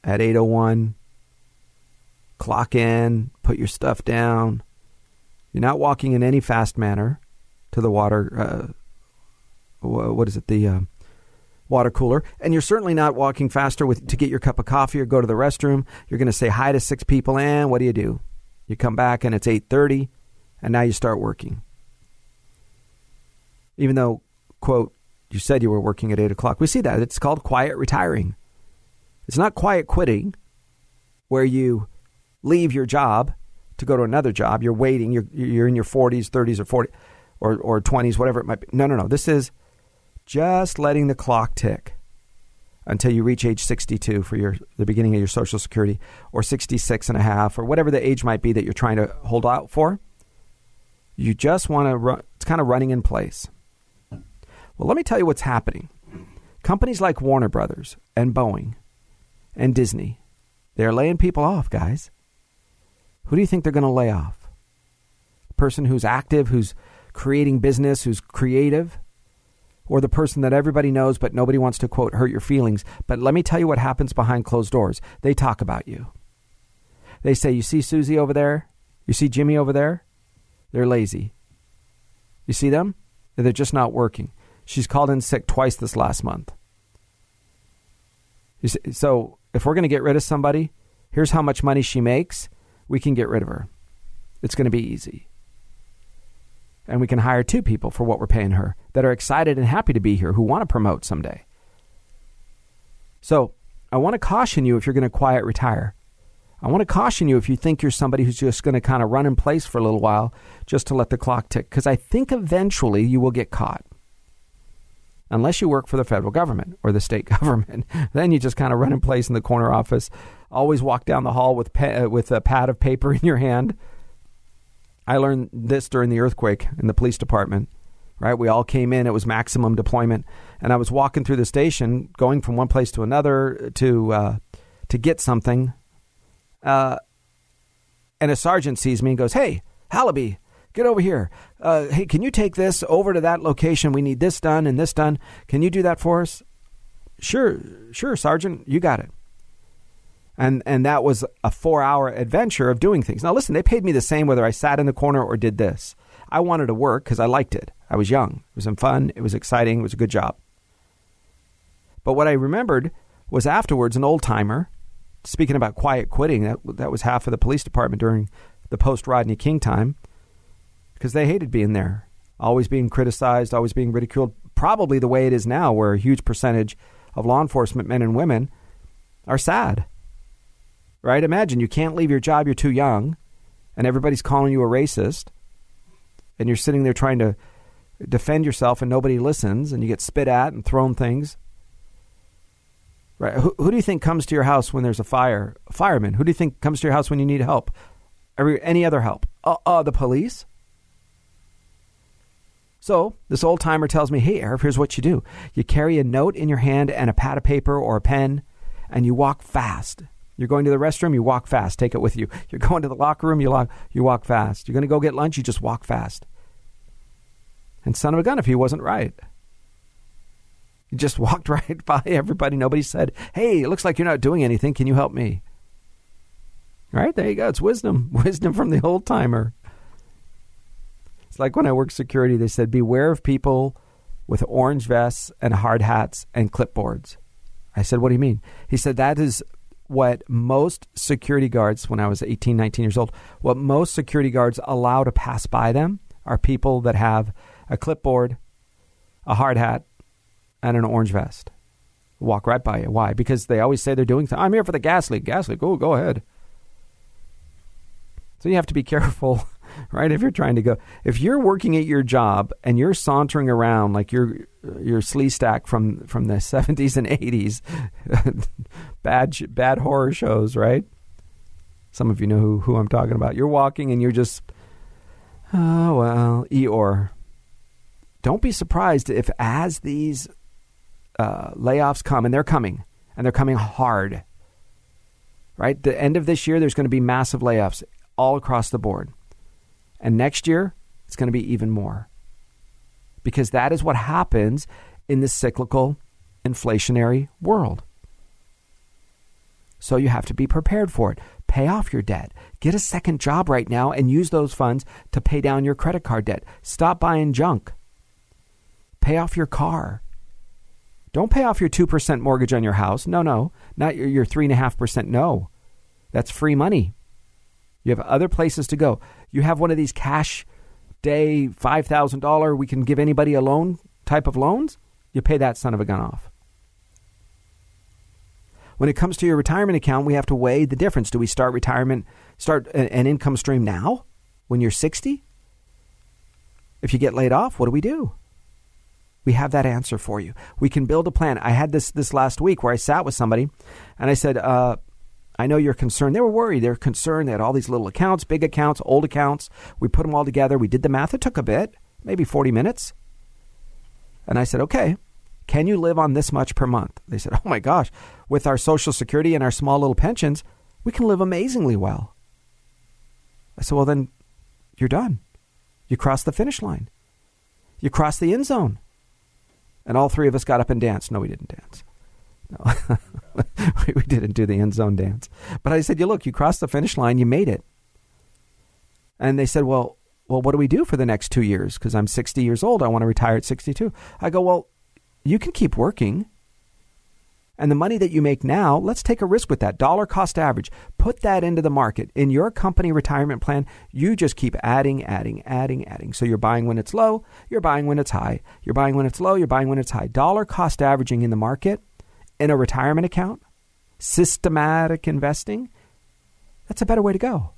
at 801, clock in, put your stuff down. You're not walking in any fast manner to the water. Uh, what is it? The uh, water cooler, and you're certainly not walking faster with to get your cup of coffee or go to the restroom. You're going to say hi to six people, and what do you do? You come back and it's eight thirty, and now you start working. Even though, quote, you said you were working at eight o'clock. We see that it's called quiet retiring. It's not quiet quitting, where you leave your job to go to another job. You're waiting. You're you're in your 40s, 30s, or 40 or or 20s, whatever it might be. No, no, no. This is just letting the clock tick until you reach age 62 for your the beginning of your social security or 66 and a half or whatever the age might be that you're trying to hold out for. You just want to run it's kind of running in place. Well let me tell you what's happening. Companies like warner brothers and boeing and disney they're laying people off guys. Who do you think they're going to lay off? A person who's active who's creating business who's creative or the person that everybody knows but nobody wants to quote hurt your feelings. But let me tell you what happens behind closed doors. They talk about you. They say, You see Susie over there? You see Jimmy over there? They're lazy. You see them? They're just not working. She's called in sick twice this last month. See, so if we're going to get rid of somebody, here's how much money she makes. We can get rid of her. It's going to be easy and we can hire two people for what we're paying her that are excited and happy to be here who want to promote someday. So I want to caution you if you're going to quiet retire. I want to caution you if you think you're somebody who's just going to kind of run in place for a little while just to let the clock tick, because I think eventually you will get caught. Unless you work for the federal government or the state government, then you just kind of run in place in the corner office. Always walk down the hall with pe- uh, with a pad of paper in your hand I learned this during the earthquake in the police department. right? We all came in, it was maximum deployment. And I was walking through the station, going from one place to another to, uh, to get something. Uh, and a sergeant sees me and goes, Hey, Halaby, get over here. Uh, hey, can you take this over to that location? We need this done and this done. Can you do that for us? Sure, sure, Sergeant, you got it. And and that was a four hour adventure of doing things. Now listen, they paid me the same whether I sat in the corner or did this. I wanted to work because I liked it. I was young. It was fun. It was exciting. It was a good job. But what I remembered was afterwards an old timer, speaking about quiet quitting, that, that was half of the police department during the post Rodney King time, because they hated being there, always being criticized, always being ridiculed, probably the way it is now, where a huge percentage of law enforcement men and women are sad. Right? Imagine you can't leave your job, you're too young, and everybody's calling you a racist, and you're sitting there trying to defend yourself and nobody listens, and you get spit at and thrown things. Right? Who, who do you think comes to your house when there's a fire? A fireman. Who do you think comes to your house when you need help? Every, any other help? Uh, uh, the police? So this old timer tells me, hey, Arif, here's what you do. You carry a note in your hand and a pad of paper or a pen, and you walk fast. You're going to the restroom, you walk fast. Take it with you. You're going to the locker room, you, lock, you walk fast. You're going to go get lunch, you just walk fast. And son of a gun, if he wasn't right. He just walked right by everybody. Nobody said, hey, it looks like you're not doing anything. Can you help me? All right, there you go. It's wisdom. Wisdom from the old timer. It's like when I worked security, they said, beware of people with orange vests and hard hats and clipboards. I said, what do you mean? He said, that is what most security guards, when I was 18, 19 years old, what most security guards allow to pass by them are people that have a clipboard, a hard hat, and an orange vest. Walk right by you. Why? Because they always say they're doing things. I'm here for the gas leak. Gas leak. Oh, go ahead. So you have to be careful, right? If you're trying to go, if you're working at your job and you're sauntering around like you're your Sleestak from from the 70s and 80s, bad bad horror shows, right? Some of you know who, who I'm talking about. You're walking and you're just, oh well, Eeyore. Don't be surprised if as these uh, layoffs come, and they're coming, and they're coming hard. Right, the end of this year, there's going to be massive layoffs all across the board, and next year it's going to be even more because that is what happens in this cyclical inflationary world. So you have to be prepared for it. Pay off your debt. Get a second job right now and use those funds to pay down your credit card debt. Stop buying junk. Pay off your car. Don't pay off your 2% mortgage on your house. No, no. Not your, your 3.5%. No. That's free money. You have other places to go. You have one of these cash day $5,000, we can give anybody a loan type of loans. You pay that son of a gun off. When it comes to your retirement account, we have to weigh the difference. Do we start retirement, start an income stream now when you're 60? If you get laid off, what do we do? We have that answer for you. We can build a plan. I had this this last week where I sat with somebody and I said, uh, I know you're concerned. They were worried. They were concerned. They had all these little accounts, big accounts, old accounts. We put them all together. We did the math. It took a bit, maybe 40 minutes. And I said, okay, can you live on this much per month? They said, oh my gosh, with our Social Security and our small little pensions, we can live amazingly well. I said, well, then you're done. You crossed the finish line. You crossed the end zone. And all three of us got up and danced. No, we didn't dance. No, we didn't do the end zone dance. But I said, "You look, you crossed the finish line. You made it." And they said, "Well, well, what do we do for the next two years? Because I'm 60 years old. I want to retire at 62." I go, "Well, you can keep working." And the money that you make now, let's take a risk with that. Dollar cost average. Put that into the market. In your company retirement plan, you just keep adding, adding, adding, adding. So you're buying when it's low, you're buying when it's high. You're buying when it's low, you're buying when it's high. Dollar cost averaging in the market in a retirement account, systematic investing, that's a better way to go.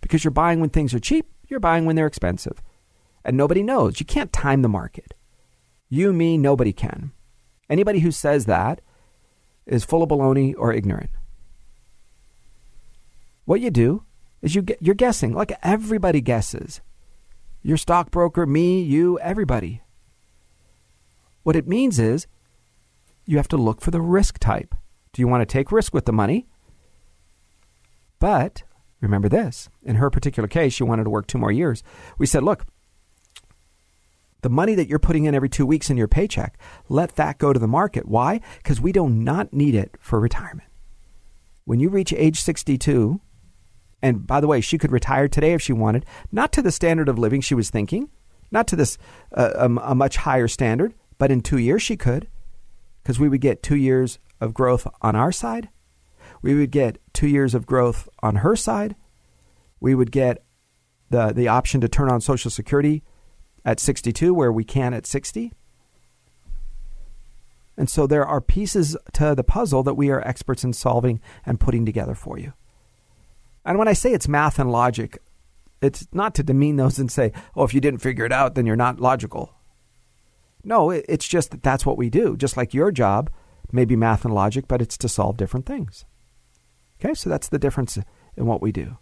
Because you're buying when things are cheap, you're buying when they're expensive. And nobody knows. You can't time the market. You, me, nobody can. Anybody who says that is full of baloney or ignorant. What you do is you get, you're guessing, like everybody guesses. your stockbroker, me, you, everybody. What it means is you have to look for the risk type. Do you want to take risk with the money? But remember this in her particular case, she wanted to work two more years. We said, look, the money that you're putting in every two weeks in your paycheck, let that go to the market. Why? Because we do not need it for retirement. When you reach age 62, and by the way, she could retire today if she wanted, not to the standard of living she was thinking, not to this uh, a, a much higher standard, but in two years she could, because we would get two years of growth on our side. We would get two years of growth on her side. We would get the the option to turn on Social Security at 62 where we can at 60. And so there are pieces to the puzzle that we are experts in solving and putting together for you. And when I say it's math and logic, it's not to demean those and say, oh, if you didn't figure it out, then you're not logical. No, it's just that that's what we do. Just like your job maybe math and logic, but it's to solve different things. Okay, so that's the difference in what we do.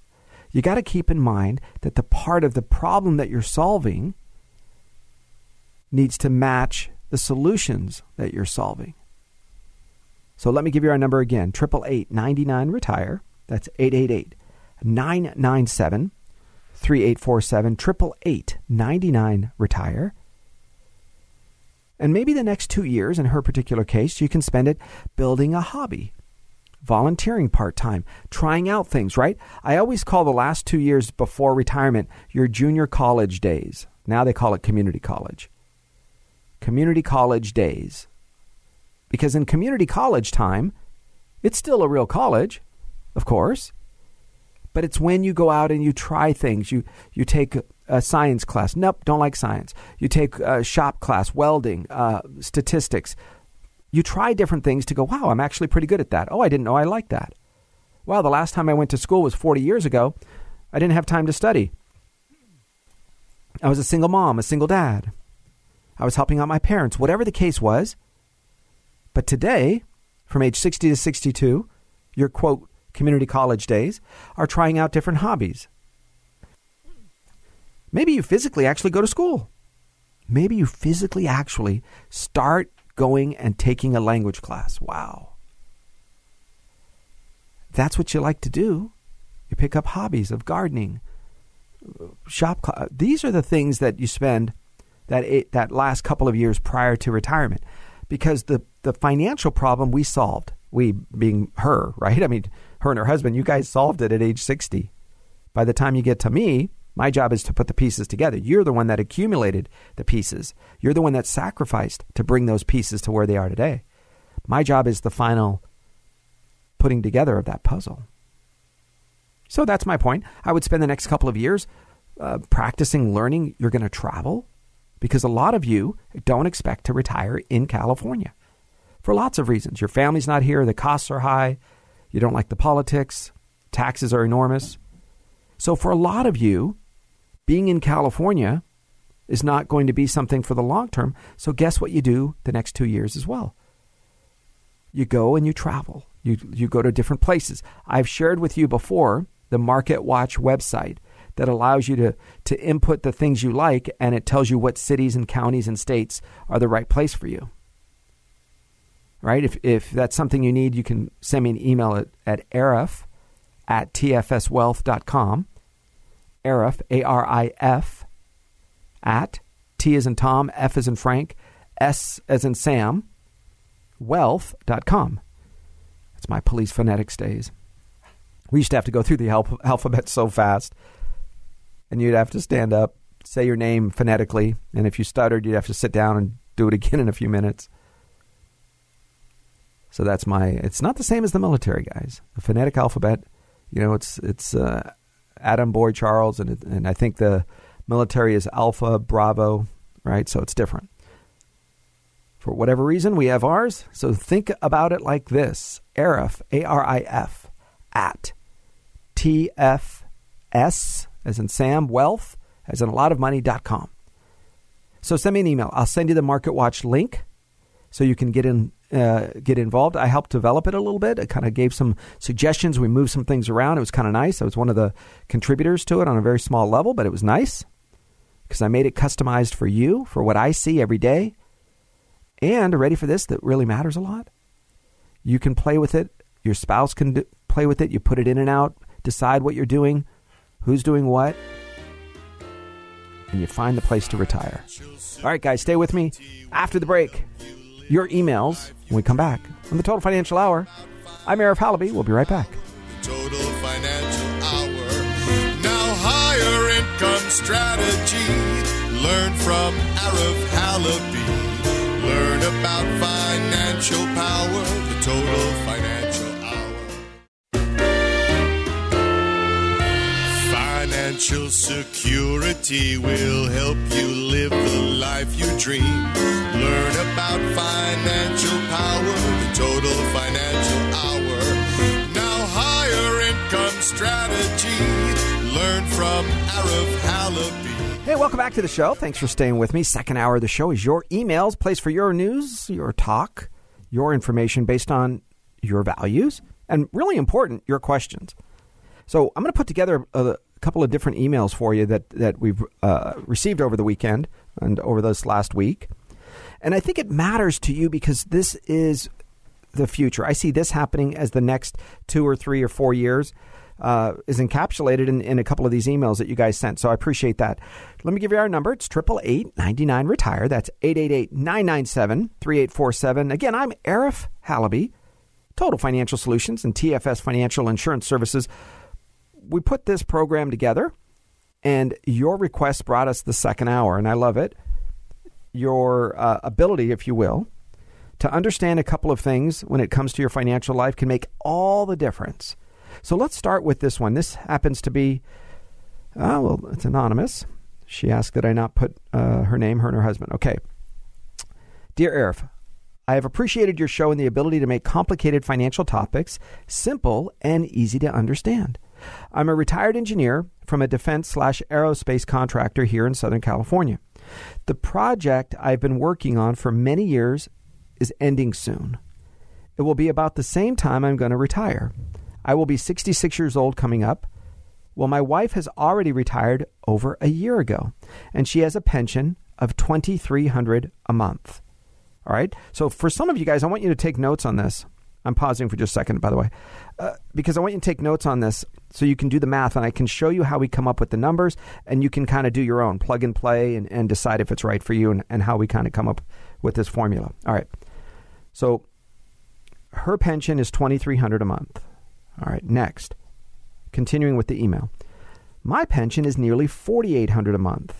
You got to keep in mind that the part of the problem that you're solving needs to match the solutions that you're solving. So let me give you our number again 888 99 Retire. That's 888 997 3847 888 99 Retire. And maybe the next two years, in her particular case, you can spend it building a hobby, volunteering part time, trying out things, right? I always call the last two years before retirement your junior college days. Now they call it community college community college days. Because in community college time, it's still a real college, of course, but it's when you go out and you try things. You, you take a science class. Nope, don't like science. You take a shop class, welding, uh, statistics. You try different things to go, wow, I'm actually pretty good at that. Oh, I didn't know I liked that. Wow, the last time I went to school was 40 years ago. I didn't have time to study. I was a single mom, a single dad. I was helping out my parents, whatever the case was. But today, from age 60 to 62, your quote, community college days, are trying out different hobbies. Maybe you physically actually go to school. Maybe you physically actually start going and taking a language class. Wow. That's what you like to do. You pick up hobbies of gardening, shop. These are the things that you spend that that last couple of years prior to retirement, because the the financial problem we solved, we being her, right? I mean, her and her husband, you guys solved it at age sixty. By the time you get to me, my job is to put the pieces together. You're the one that accumulated the pieces. You're the one that sacrificed to bring those pieces to where they are today. My job is the final putting together of that puzzle. So that's my point. I would spend the next couple of years uh, practicing, learning. You're going to travel because a lot of you don't expect to retire in California for lots of reasons. Your family's not here, the costs are high, you don't like the politics, taxes are enormous. So, for a lot of you, being in California is not going to be something for the long term. So, guess what you do the next two years as well? You go and you travel. You, you go to different places. I've shared with you before the Market Watch website that allows you to, to input the things you like and it tells you what cities and counties and states are the right place for you. Right? If, if that's something you need, you can send me an email at, at arif at tfswealth.com. Arif, A R I F, at T as in Tom, F as in Frank, S as in Sam, wealth.com. That's my police phonetics days. We used to have to go through the alphabet so fast and you'd have to stand up, say your name phonetically, and if you stuttered, you'd have to sit down and do it again in a few minutes. So that's my. It's not the same as the military guys. The phonetic alphabet, you know, it's it's uh, Adam Boy Charles, and and I think the military is Alpha Bravo, right? So it's different. For whatever reason, we have ours. So think about it like this: Arif, A R I F, at T F S as in Sam, wealth, as in a lot of money.com. So send me an email. I'll send you the Market Watch link so you can get in uh, get involved. I helped develop it a little bit. I kind of gave some suggestions. We moved some things around. It was kind of nice. I was one of the contributors to it on a very small level, but it was nice because I made it customized for you, for what I see every day. And ready for this that really matters a lot? You can play with it. Your spouse can do, play with it. You put it in and out, decide what you're doing, who's doing what, and you find the place to retire. All right, guys, stay with me after the break. Your emails when we come back on the Total Financial Hour. I'm Arif Halaby. We'll be right back. Total Financial Hour. Now, higher income strategy. Learn from Arif. Learn about financial power. The Total Financial Financial security will help you live the life you dream. Learn about financial power. The Total Financial Hour. Now, higher income strategy. Learn from Arif Halaby. Hey, welcome back to the show. Thanks for staying with me. Second hour of the show is your emails, place for your news, your talk, your information based on your values, and really important, your questions. So I'm going to put together a couple of different emails for you that, that we've uh, received over the weekend and over this last week. And I think it matters to you because this is the future. I see this happening as the next two or three or four years. Uh, is encapsulated in, in a couple of these emails that you guys sent. So I appreciate that. Let me give you our number. It's 888 Retire. That's 888 997 3847. Again, I'm Arif Halaby, Total Financial Solutions and TFS Financial Insurance Services. We put this program together, and your request brought us the second hour, and I love it. Your uh, ability, if you will, to understand a couple of things when it comes to your financial life can make all the difference. So let's start with this one. This happens to be, uh, well, it's anonymous. She asked that I not put uh, her name, her and her husband. Okay. Dear Arif, I have appreciated your show and the ability to make complicated financial topics simple and easy to understand. I'm a retired engineer from a defense slash aerospace contractor here in Southern California. The project I've been working on for many years is ending soon. It will be about the same time I'm going to retire. I will be 66 years old coming up. Well, my wife has already retired over a year ago, and she has a pension of 2300 a month. All right. So for some of you guys, I want you to take notes on this. I'm pausing for just a second, by the way, uh, because I want you to take notes on this so you can do the math and I can show you how we come up with the numbers and you can kind of do your own plug and play and, and decide if it's right for you and, and how we kind of come up with this formula. All right. So her pension is 2300 a month. All right, next. Continuing with the email. My pension is nearly 4800 a month.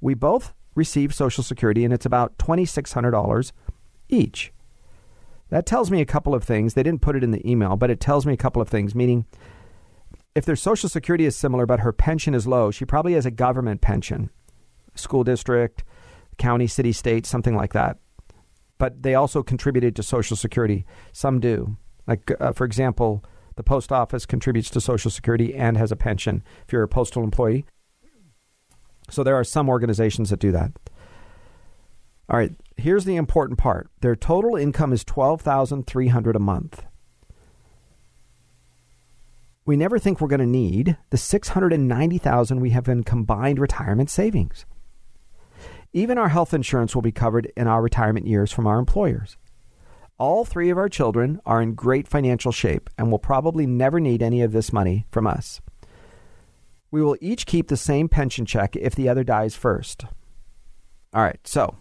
We both receive Social Security and it's about $2600 each. That tells me a couple of things. They didn't put it in the email, but it tells me a couple of things, meaning if their Social Security is similar but her pension is low, she probably has a government pension, school district, county, city, state, something like that. But they also contributed to Social Security. Some do. Like, uh, for example, the post office contributes to Social Security and has a pension if you're a postal employee. So there are some organizations that do that. All right, here's the important part. Their total income is 12,300 a month. We never think we're going to need the 690,000 we have in combined retirement savings. Even our health insurance will be covered in our retirement years from our employers. All three of our children are in great financial shape and will probably never need any of this money from us. We will each keep the same pension check if the other dies first. All right, so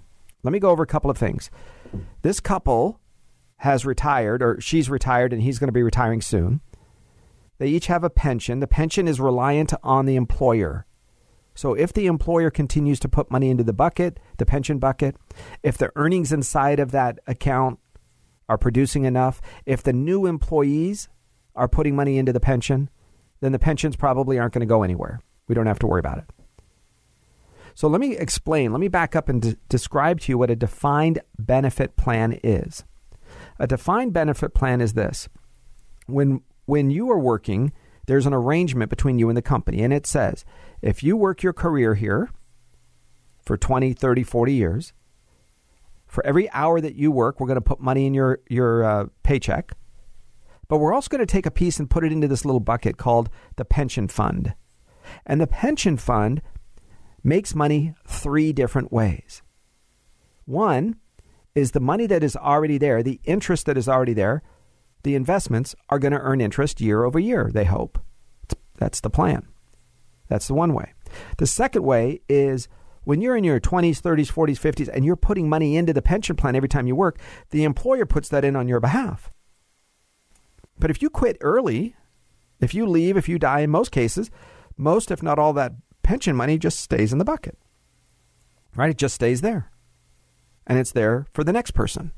let me go over a couple of things. This couple has retired, or she's retired, and he's going to be retiring soon. They each have a pension. The pension is reliant on the employer. So if the employer continues to put money into the bucket, the pension bucket, if the earnings inside of that account are producing enough, if the new employees are putting money into the pension, then the pensions probably aren't going to go anywhere. We don't have to worry about it. So let me explain, let me back up and de- describe to you what a defined benefit plan is. A defined benefit plan is this. When when you are working, there's an arrangement between you and the company and it says, if you work your career here for 20, 30, 40 years, for every hour that you work, we're going to put money in your your uh, paycheck. But we're also going to take a piece and put it into this little bucket called the pension fund. And the pension fund makes money three different ways. One is the money that is already there, the interest that is already there, the investments are going to earn interest year over year, they hope. That's the plan. That's the one way. The second way is when you're in your 20s, 30s, 40s, 50s, and you're putting money into the pension plan every time you work, the employer puts that in on your behalf. But if you quit early, if you leave, if you die, in most cases, most, if not all, that pension money just stays in the bucket. Right? It just stays there. And it's there for the next person.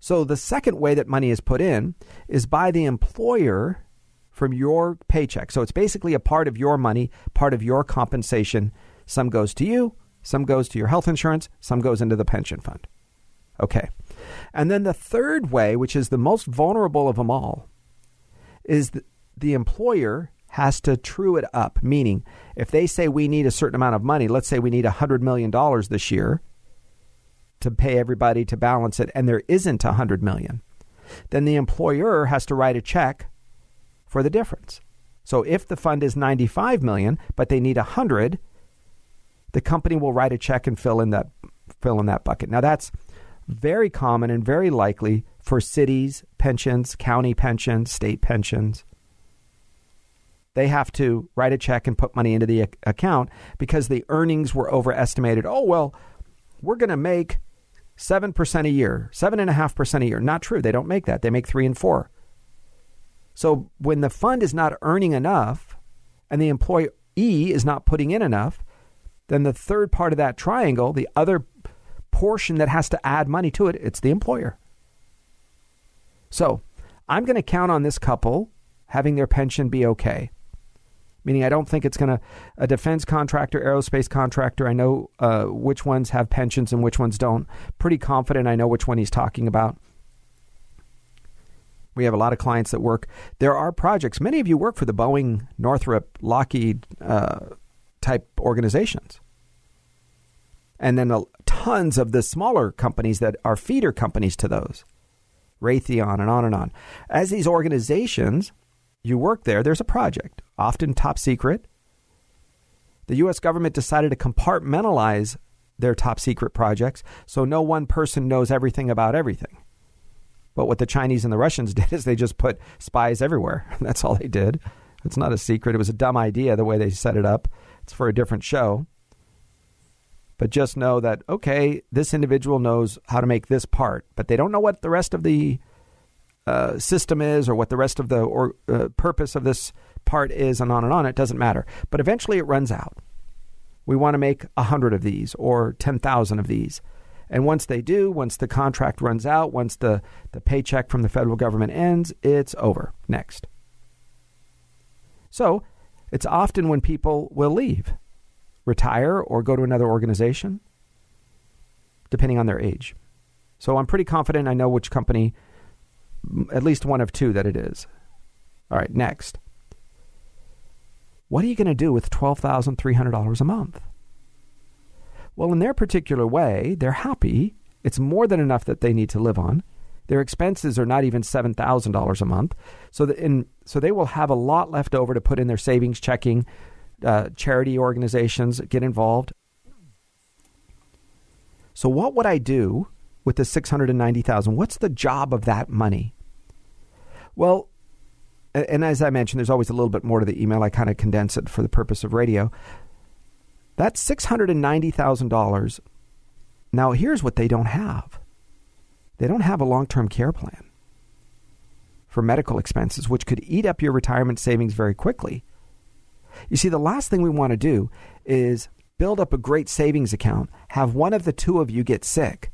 So the second way that money is put in is by the employer from your paycheck. So it's basically a part of your money, part of your compensation. Some goes to you, some goes to your health insurance, some goes into the pension fund. Okay. And then the third way, which is the most vulnerable of them all, is the, the employer has to true it up. Meaning, if they say we need a certain amount of money, let's say we need $100 million this year to pay everybody to balance it, and there isn't 100 million, then the employer has to write a check for the difference. So if the fund is 95 million, but they need 100, the company will write a check and fill in that fill in that bucket. Now that's very common and very likely for cities, pensions, county pensions, state pensions. They have to write a check and put money into the account because the earnings were overestimated. Oh, well, we're going to make 7% a year, 7.5% a year. Not true. They don't make that. They make 3 and 4. So when the fund is not earning enough and the employee is not putting in enough, then the third part of that triangle, the other portion that has to add money to it, it's the employer. So I'm going to count on this couple having their pension be okay. Meaning, I don't think it's going to, a defense contractor, aerospace contractor, I know uh, which ones have pensions and which ones don't. Pretty confident I know which one he's talking about. We have a lot of clients that work. There are projects. Many of you work for the Boeing, Northrop, Lockheed uh, type organizations. And then tons of the smaller companies that are feeder companies to those. Raytheon and on and on. As these organizations, you work there, there's a project, often top secret. The U.S. government decided to compartmentalize their top secret projects so no one person knows everything about everything. But what the Chinese and the Russians did is they just put spies everywhere. That's all they did. It's not a secret. It was a dumb idea the way they set it up. It's for a different show. But just know that, okay, this individual knows how to make this part, but they don't know what the rest of the uh, system is or what the rest of the or, uh, purpose of this part is, and on and on. It doesn't matter. But eventually it runs out. We want to make a hundred of these or 10,000 of these. And once they do, once the contract runs out, once the, the paycheck from the federal government ends, it's over. Next. So it's often when people will leave, retire, or go to another organization, depending on their age. So I'm pretty confident I know which company, at least one of two, that it is. All right, next. What are you going to do with $12,300 a month? Well, in their particular way, they're happy. It's more than enough that they need to live on. Their expenses are not even seven thousand dollars a month, so in so they will have a lot left over to put in their savings checking. Uh, charity organizations get involved. So, what would I do with the six hundred and ninety thousand? What's the job of that money? Well, and as I mentioned, there's always a little bit more to the email. I kind of condense it for the purpose of radio. That's $690,000. Now, here's what they don't have they don't have a long term care plan for medical expenses, which could eat up your retirement savings very quickly. You see, the last thing we want to do is build up a great savings account, have one of the two of you get sick,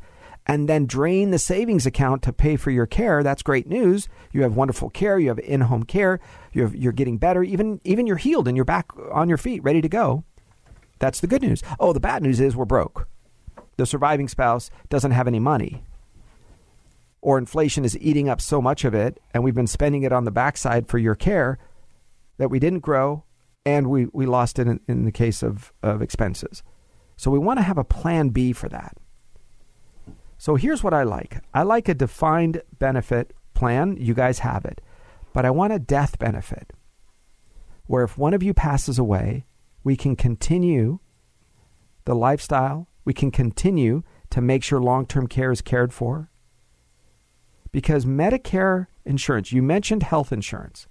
and then drain the savings account to pay for your care. That's great news. You have wonderful care. You have in-home care. You're, you're getting better. Even even you're healed and you're back on your feet, ready to go. That's the good news. Oh, the bad news is we're broke. The surviving spouse doesn't have any money. Or inflation is eating up so much of it, and we've been spending it on the backside for your care that we didn't grow and we, we lost it in, in the case of, of expenses. So we want to have a plan B for that. So here's what I like I like a defined benefit plan. You guys have it. But I want a death benefit where if one of you passes away, we can continue the lifestyle, we can continue to make sure long term care is cared for. Because Medicare insurance, you mentioned health insurance.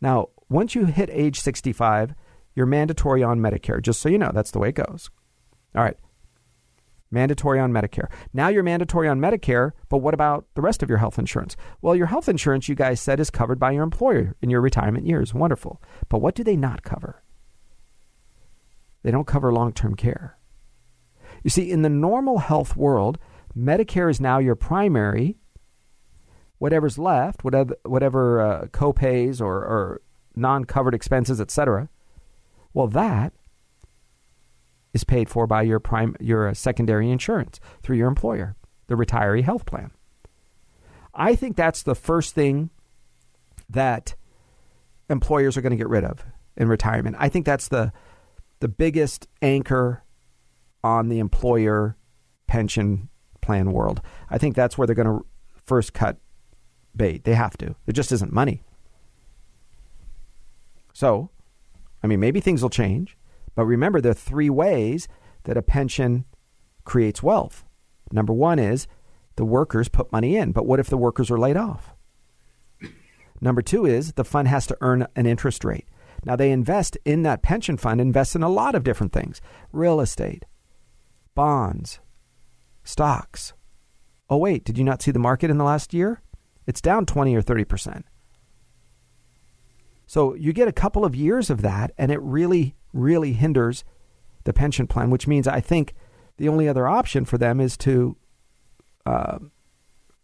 Now, once you hit age 65, you're mandatory on Medicare, just so you know, that's the way it goes. All right. Mandatory on Medicare. Now you're mandatory on Medicare, but what about the rest of your health insurance? Well, your health insurance, you guys said, is covered by your employer in your retirement years. Wonderful. But what do they not cover? They don't cover long term care. You see, in the normal health world, Medicare is now your primary. Whatever's left, whatever, whatever uh, copays or, or non covered expenses, etc., well, that is paid for by your prime your uh, secondary insurance through your employer, the retiree health plan. I think that's the first thing that employers are going to get rid of in retirement. I think that's the the biggest anchor on the employer pension plan world. I think that's where they're going to first cut bait. They have to. There just isn't money. So, I mean, maybe things will change. But remember, there are three ways that a pension creates wealth. Number one is the workers put money in, but what if the workers are laid off? Number two is the fund has to earn an interest rate. Now, they invest in that pension fund, invest in a lot of different things real estate, bonds, stocks. Oh, wait, did you not see the market in the last year? It's down 20 or 30%. So you get a couple of years of that, and it really really hinders the pension plan, which means I think the only other option for them is to uh,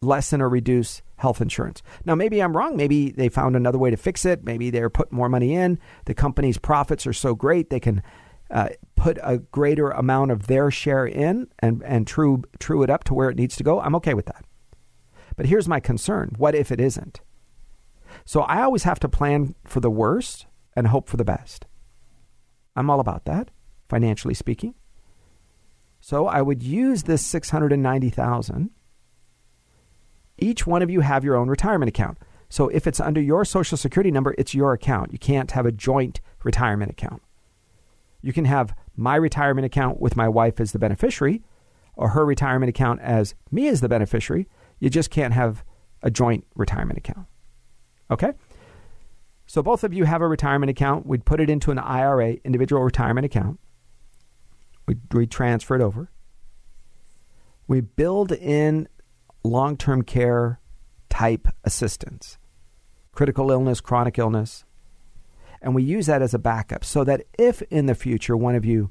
lessen or reduce health insurance. Now, maybe I'm wrong. Maybe they found another way to fix it. Maybe they're putting more money in. The company's profits are so great they can uh, put a greater amount of their share in and, and true, true it up to where it needs to go. I'm okay with that. But here's my concern what if it isn't? So I always have to plan for the worst and hope for the best. I'm all about that, financially speaking. So I would use this 690,000. Each one of you have your own retirement account. So if it's under your social security number, it's your account. You can't have a joint retirement account. You can have my retirement account with my wife as the beneficiary or her retirement account as me as the beneficiary. You just can't have a joint retirement account. Okay? So both of you have a retirement account. We'd put it into an IRA, individual retirement account. We'd, we transfer it over. We build in long term care type assistance, critical illness, chronic illness, and we use that as a backup so that if in the future one of you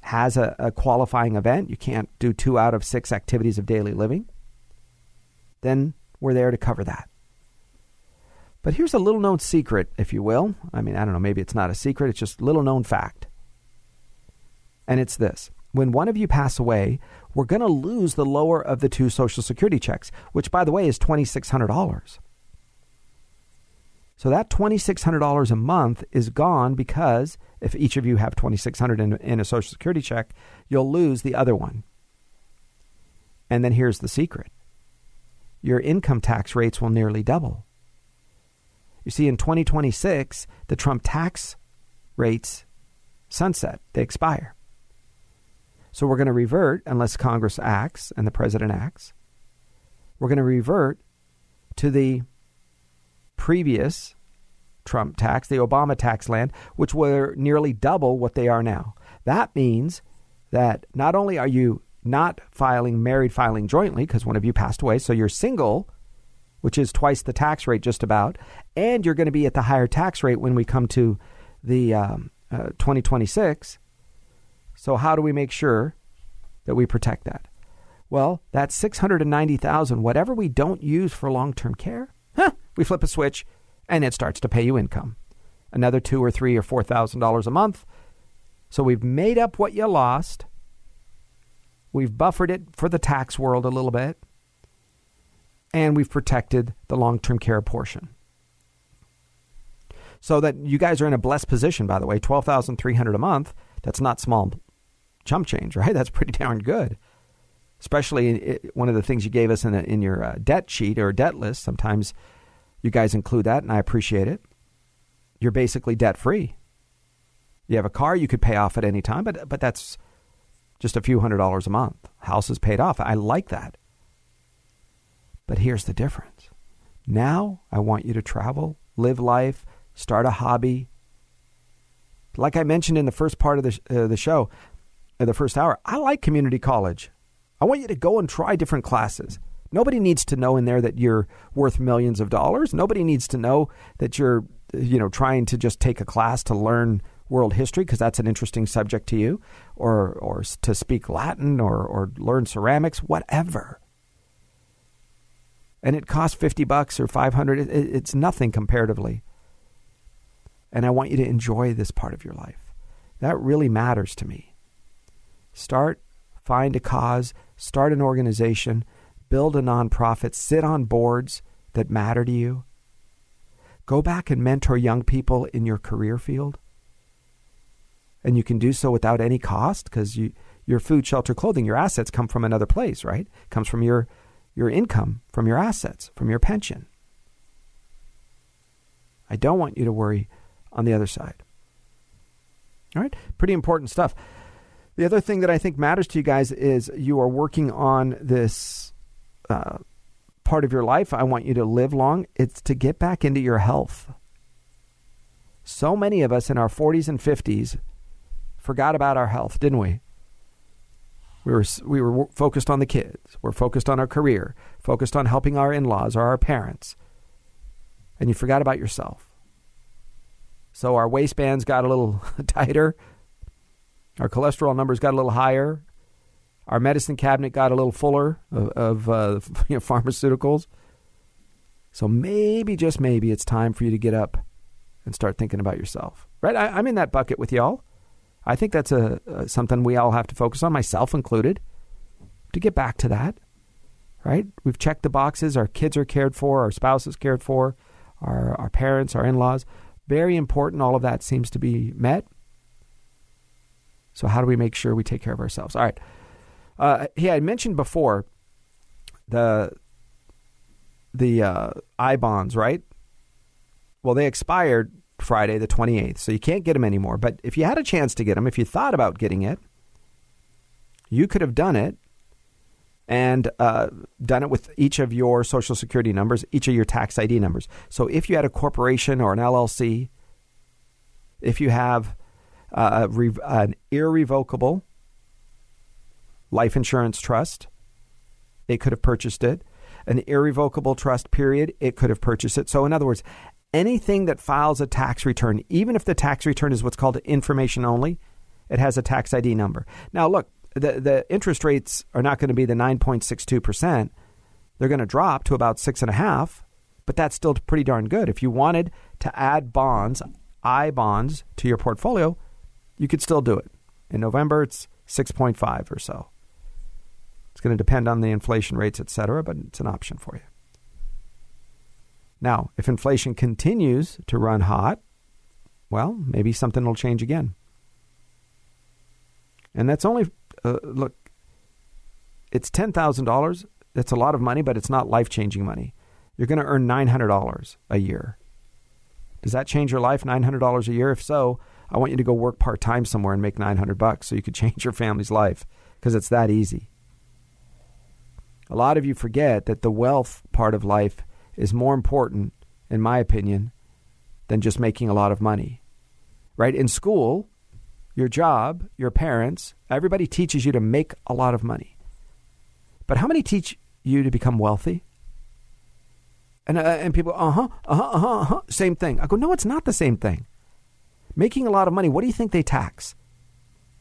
has a, a qualifying event, you can't do two out of six activities of daily living, then we're there to cover that. But here's a little known secret, if you will. I mean, I don't know, maybe it's not a secret, it's just a little known fact. And it's this when one of you pass away, we're going to lose the lower of the two Social Security checks, which, by the way, is $2,600. So that $2,600 a month is gone because if each of you have 2,600 in, in a Social Security check, you'll lose the other one. And then here's the secret your income tax rates will nearly double. You see, in 2026, the Trump tax rates sunset, they expire. So we're going to revert, unless Congress acts and the president acts, we're going to revert to the previous Trump tax, the Obama tax land, which were nearly double what they are now. That means that not only are you not filing married filing jointly because one of you passed away, so you're single which is twice the tax rate just about, and you're going to be at the higher tax rate when we come to the um, uh, 2026. So how do we make sure that we protect that? Well, that 690,000 whatever we don't use for long-term care, huh, we flip a switch and it starts to pay you income. Another 2 or 3 or 4,000 dollars a month. So we've made up what you lost. We've buffered it for the tax world a little bit and we've protected the long term care portion. So that you guys are in a blessed position, by the way, 12300 a month. That's not small chump change, right? That's pretty darn good. Especially one of the things you gave us in, a, in your uh, debt sheet or debt list. Sometimes you guys include that, and I appreciate it. You're basically debt free. You have a car you could pay off at any time, but but that's just a few hundred dollars a month. House is paid off. I like that. But here's the difference. Now I want you to travel, live life, start a hobby. Like I mentioned in the first part of the, uh, the show, uh, the first hour, I like community college. I want you to go and try different classes. Nobody needs to know in there that you're worth millions of dollars. Nobody needs to know that you're, you know, trying to just take a class to learn world history because that's an interesting subject to you, or or to speak Latin or or learn ceramics, whatever. And it costs fifty bucks or five hundred. It, it's nothing comparatively. And I want you to enjoy this part of your life. That really matters to me. Start, find a cause, start an organization, build a nonprofit, sit on boards that matter to you. Go back and mentor young people in your career field and you can do so without any cost because you your food, shelter, clothing, your assets come from another place, right? Comes from your your income, from your assets, from your pension. I don't want you to worry on the other side. All right, pretty important stuff. The other thing that I think matters to you guys is you are working on this uh, part of your life. I want you to live long. It's to get back into your health. So many of us in our 40s and 50s forgot about our health, didn't we? We were we were focused on the kids. We're focused on our career, focused on helping our in-laws or our parents. And you forgot about yourself. So our waistbands got a little tighter. Our cholesterol numbers got a little higher. Our medicine cabinet got a little fuller of, of uh, you know, pharmaceuticals. So maybe, just maybe, it's time for you to get up and start thinking about yourself. Right? I, I'm in that bucket with y'all. I think that's a, a, something we all have to focus on, myself included, to get back to that. Right? We've checked the boxes. Our kids are cared for. Our spouses cared for. Our our parents, our in-laws, very important. All of that seems to be met. So how do we make sure we take care of ourselves? All right. Uh, yeah, I mentioned before the the uh, I bonds, right? Well, they expired Friday the 28th. So you can't get them anymore. But if you had a chance to get them, if you thought about getting it, you could have done it and uh, done it with each of your social security numbers, each of your tax ID numbers. So if you had a corporation or an LLC, if you have uh, an irrevocable life insurance trust, it could have purchased it. An irrevocable trust period, it could have purchased it. So, in other words, anything that files a tax return, even if the tax return is what's called information only, it has a tax ID number. Now, look, the, the interest rates are not going to be the 9.62%. They're going to drop to about 6.5, but that's still pretty darn good. If you wanted to add bonds, I bonds, to your portfolio, you could still do it. In November, it's 6.5 or so. It's going to depend on the inflation rates, et cetera, but it's an option for you. Now, if inflation continues to run hot, well, maybe something will change again. And that's only, uh, look, it's $10,000. That's a lot of money, but it's not life changing money. You're going to earn $900 a year. Does that change your life, $900 a year? If so, I want you to go work part time somewhere and make 900 bucks so you could change your family's life because it's that easy. A lot of you forget that the wealth part of life is more important, in my opinion, than just making a lot of money. Right? In school, your job, your parents, everybody teaches you to make a lot of money. But how many teach you to become wealthy? And, uh, and people, uh huh, uh huh, uh huh, uh-huh, same thing. I go, no, it's not the same thing. Making a lot of money, what do you think they tax?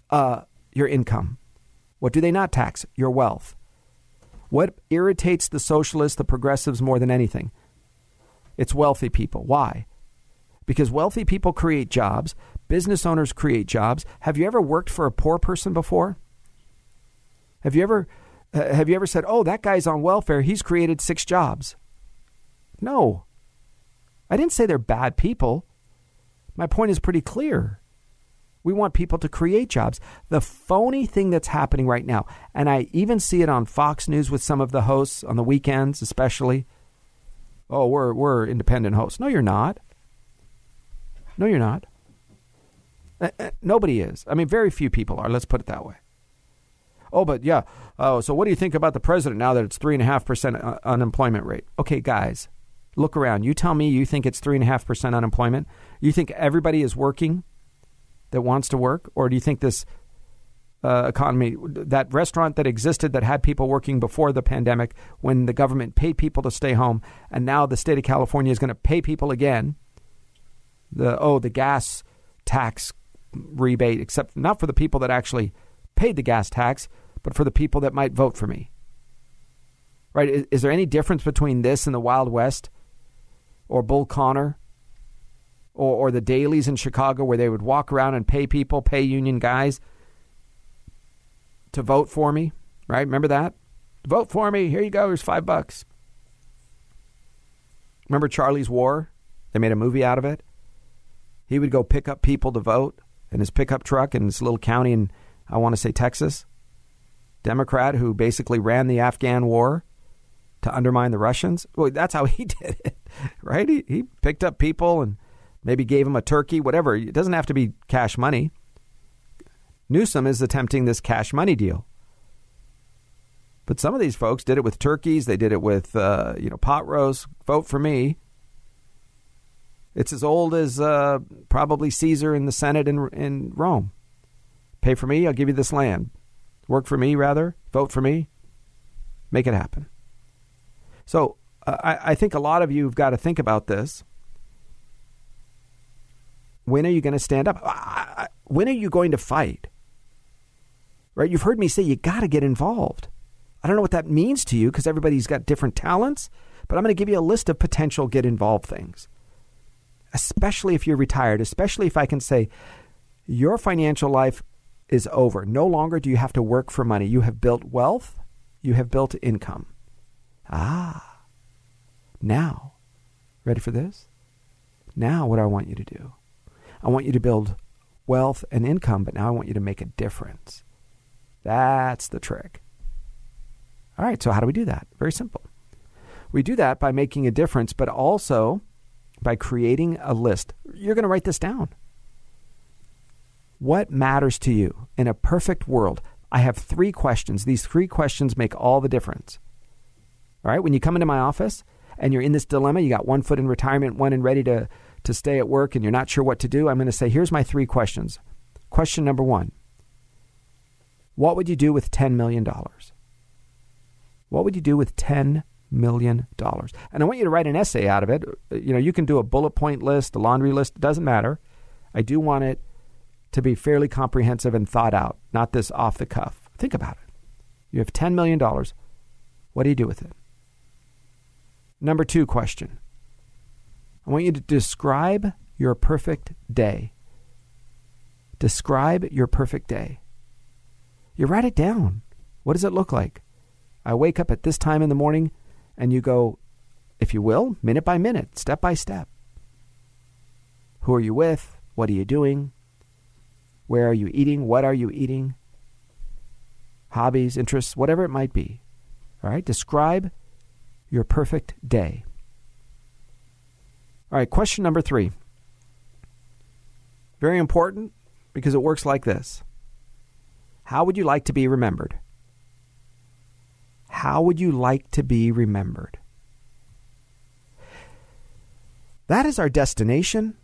Uh, your income. What do they not tax? Your wealth. What irritates the socialists, the progressives more than anything? It's wealthy people. Why? Because wealthy people create jobs, business owners create jobs. Have you ever worked for a poor person before? Have you ever uh, have you ever said, "Oh, that guy's on welfare. He's created 6 jobs." No. I didn't say they're bad people. My point is pretty clear. We want people to create jobs. The phony thing that's happening right now, and I even see it on Fox News with some of the hosts on the weekends, especially. Oh, we're we're independent hosts. No, you're not. No, you're not. Uh, uh, nobody is. I mean, very few people are. Let's put it that way. Oh, but yeah. Oh, so what do you think about the president now that it's three and a half percent uh, unemployment rate? Okay, guys, look around. You tell me you think it's three and a half percent unemployment. You think everybody is working that wants to work, or do you think this uh, economy, that restaurant that existed that had people working before the pandemic, when the government paid people to stay home, and now the state of California is going to pay people again? The oh, the gas tax rebate, except not for the people that actually paid the gas tax, but for the people that might vote for me. Right? Is, is there any difference between this and the Wild West or Bull Connor or, or the Daleys in Chicago where they would walk around and pay people, pay union guys to vote for me? Right? Remember that? Vote for me. Here you go. Here's five bucks. Remember Charlie's War? They made a movie out of it. He would go pick up people to vote in his pickup truck in this little county in, I want to say, Texas. Democrat who basically ran the Afghan war to undermine the Russians. Well, that's how he did it, right? He, he picked up people and maybe gave him a turkey, whatever. It doesn't have to be cash money. Newsom is attempting this cash money deal. But some of these folks did it with turkeys. They did it with, uh, you know, pot roast. Vote for me. It's as old as uh, probably Caesar in the Senate in, in Rome. Pay for me, I'll give you this land. Work for me, rather. Vote for me. Make it happen. So uh, I, I think a lot of you have got to think about this. When are you going to stand up? When are you going to fight? Right? You've heard me say you got to get involved. I don't know what that means to you because everybody's got different talents, but I'm going to give you a list of potential get involved things especially if you're retired, especially if I can say your financial life is over. No longer do you have to work for money. You have built wealth, you have built income. Ah, now, ready for this? Now, what I want you to do? I want you to build wealth and income, but now I want you to make a difference. That's the trick. All right, so how do we do that? Very simple. We do that by making a difference, but also by creating a list. You're going to write this down. What matters to you in a perfect world? I have three questions. These three questions make all the difference. All right, when you come into my office and you're in this dilemma, you got one foot in retirement, one in ready to, to stay at work, and you're not sure what to do, I'm going to say, here's my three questions. Question number one What would you do with $10 million? What would you do with $10 million. And I want you to write an essay out of it. You know, you can do a bullet point list, a laundry list, it doesn't matter. I do want it to be fairly comprehensive and thought out, not this off the cuff. Think about it. You have $10 million. What do you do with it? Number two question I want you to describe your perfect day. Describe your perfect day. You write it down. What does it look like? I wake up at this time in the morning and you go, if you will, minute by minute, step by step. Who are you with? What are you doing? Where are you eating? What are you eating? Hobbies, interests, whatever it might be. All right, describe your perfect day. All right, question number three. Very important because it works like this How would you like to be remembered? How would you like to be remembered? That is our destination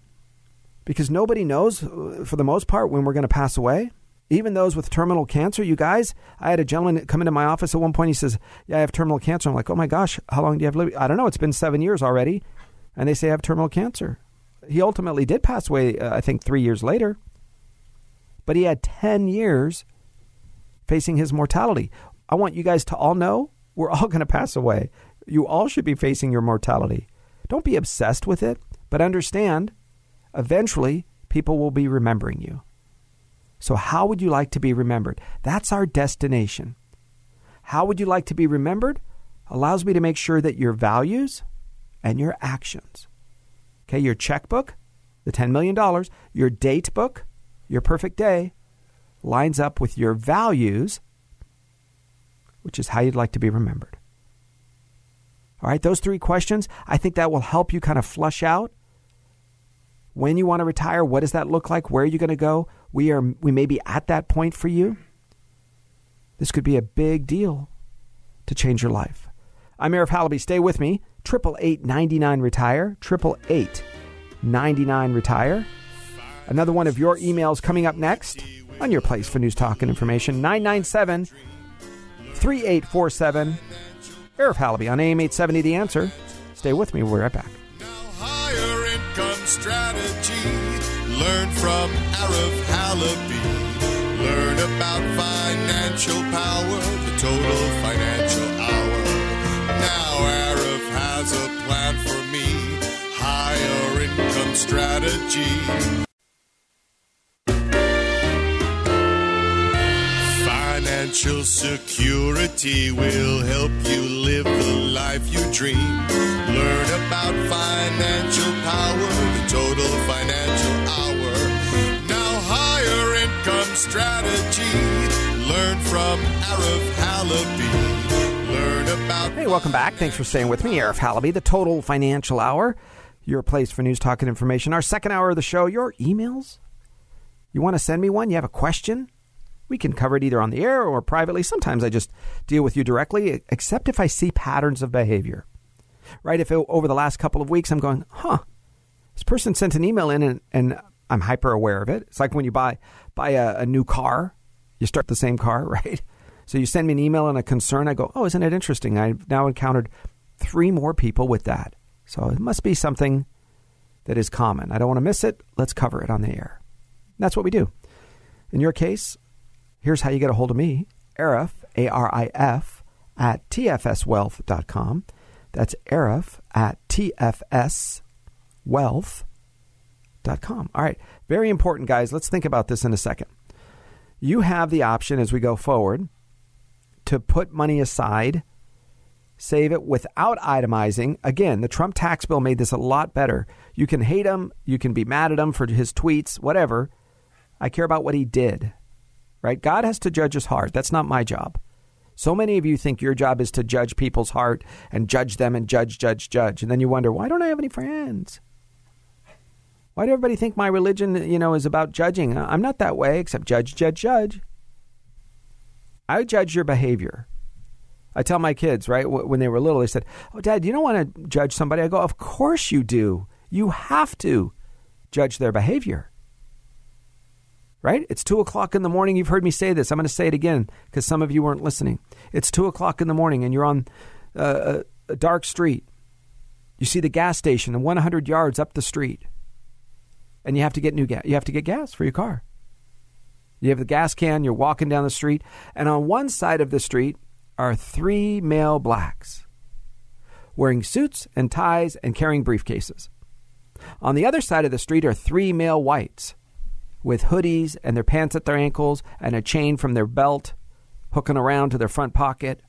because nobody knows, uh, for the most part, when we're going to pass away. Even those with terminal cancer, you guys. I had a gentleman come into my office at one point. He says, Yeah, I have terminal cancer. I'm like, Oh my gosh, how long do you have living? I don't know. It's been seven years already. And they say I have terminal cancer. He ultimately did pass away, uh, I think, three years later. But he had 10 years facing his mortality. I want you guys to all know we're all going to pass away. You all should be facing your mortality. Don't be obsessed with it, but understand eventually people will be remembering you. So, how would you like to be remembered? That's our destination. How would you like to be remembered? Allows me to make sure that your values and your actions, okay, your checkbook, the $10 million, your date book, your perfect day, lines up with your values which is how you'd like to be remembered. All right, those three questions, I think that will help you kind of flush out when you want to retire, what does that look like? Where are you going to go? We are we may be at that point for you. This could be a big deal to change your life. I'm Arif Halaby. Stay with me. Triple eight ninety nine retire. Triple eight ninety nine retire. Another one of your emails coming up next on your place for news, talk, and information. 997 3847. Arif Halaby on AM 870 The Answer. Stay with me. We'll be right back. Now higher income strategy. Learn from Arif. Learn about financial power, the total financial hour. Now has a plan for me. Higher income strategy. Financial security will help you live the life you dream. Learn about financial power, the total financial hour. Now, higher income strategy. Learn from Arif Halaby. About. Hey, welcome back. Thanks for staying with me, Arif Halaby, the Total Financial Hour, your place for news, talk, and information. Our second hour of the show, your emails. You want to send me one? You have a question? We can cover it either on the air or privately. Sometimes I just deal with you directly, except if I see patterns of behavior. Right? If it, over the last couple of weeks I'm going, huh, this person sent an email in and, and I'm hyper aware of it. It's like when you buy buy a, a new car, you start the same car, right? So you send me an email and a concern. I go, oh, isn't it interesting? I've now encountered three more people with that. So it must be something that is common. I don't want to miss it. Let's cover it on the air. That's what we do. In your case, here's how you get a hold of me Arif, A R I F, at tfswealth.com. That's Arif at tfswealth.com. All right, very important, guys. Let's think about this in a second. You have the option as we go forward to put money aside, save it without itemizing. Again, the Trump tax bill made this a lot better. You can hate him, you can be mad at him for his tweets, whatever. I care about what he did right? God has to judge his heart. That's not my job. So many of you think your job is to judge people's heart and judge them and judge, judge, judge. And then you wonder, why don't I have any friends? Why do everybody think my religion, you know, is about judging? I'm not that way, except judge, judge, judge. I judge your behavior. I tell my kids, right, when they were little, they said, Oh, Dad, you don't want to judge somebody. I go, Of course you do. You have to judge their behavior right? It's two o'clock in the morning. You've heard me say this. I'm going to say it again because some of you weren't listening. It's two o'clock in the morning and you're on uh, a, dark street. You see the gas station and 100 yards up the street, and you have to get new gas. You have to get gas for your car. You have the gas can. You're walking down the street, and on one side of the street are three male blacks wearing suits and ties and carrying briefcases. On the other side of the street are three male whites with hoodies and their pants at their ankles and a chain from their belt hooking around to their front pocket.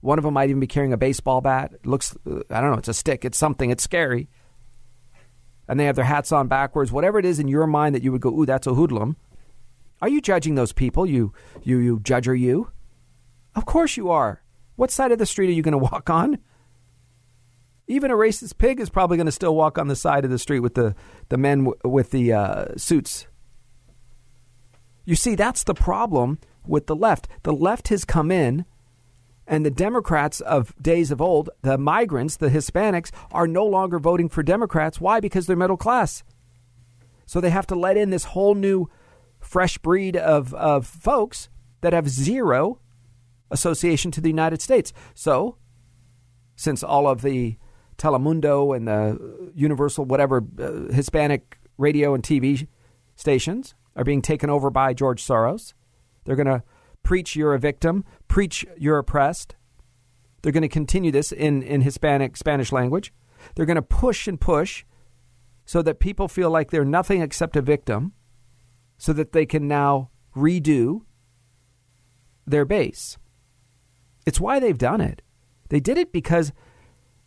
One of them might even be carrying a baseball bat. It looks, uh, I don't know, it's a stick, it's something, it's scary. And they have their hats on backwards. Whatever it is in your mind that you would go, ooh, that's a hoodlum. Are you judging those people? You, you, you judge, are you? Of course you are. What side of the street are you going to walk on? Even a racist pig is probably going to still walk on the side of the street with the, the men w- with the uh, suits you see, that's the problem with the left. The left has come in, and the Democrats of days of old, the migrants, the Hispanics, are no longer voting for Democrats. Why? Because they're middle class. So they have to let in this whole new, fresh breed of, of folks that have zero association to the United States. So, since all of the Telemundo and the Universal, whatever, uh, Hispanic radio and TV stations are being taken over by George Soros. They're going to preach you're a victim, preach you're oppressed. They're going to continue this in, in Hispanic, Spanish language. They're going to push and push so that people feel like they're nothing except a victim, so that they can now redo their base. It's why they've done it. They did it because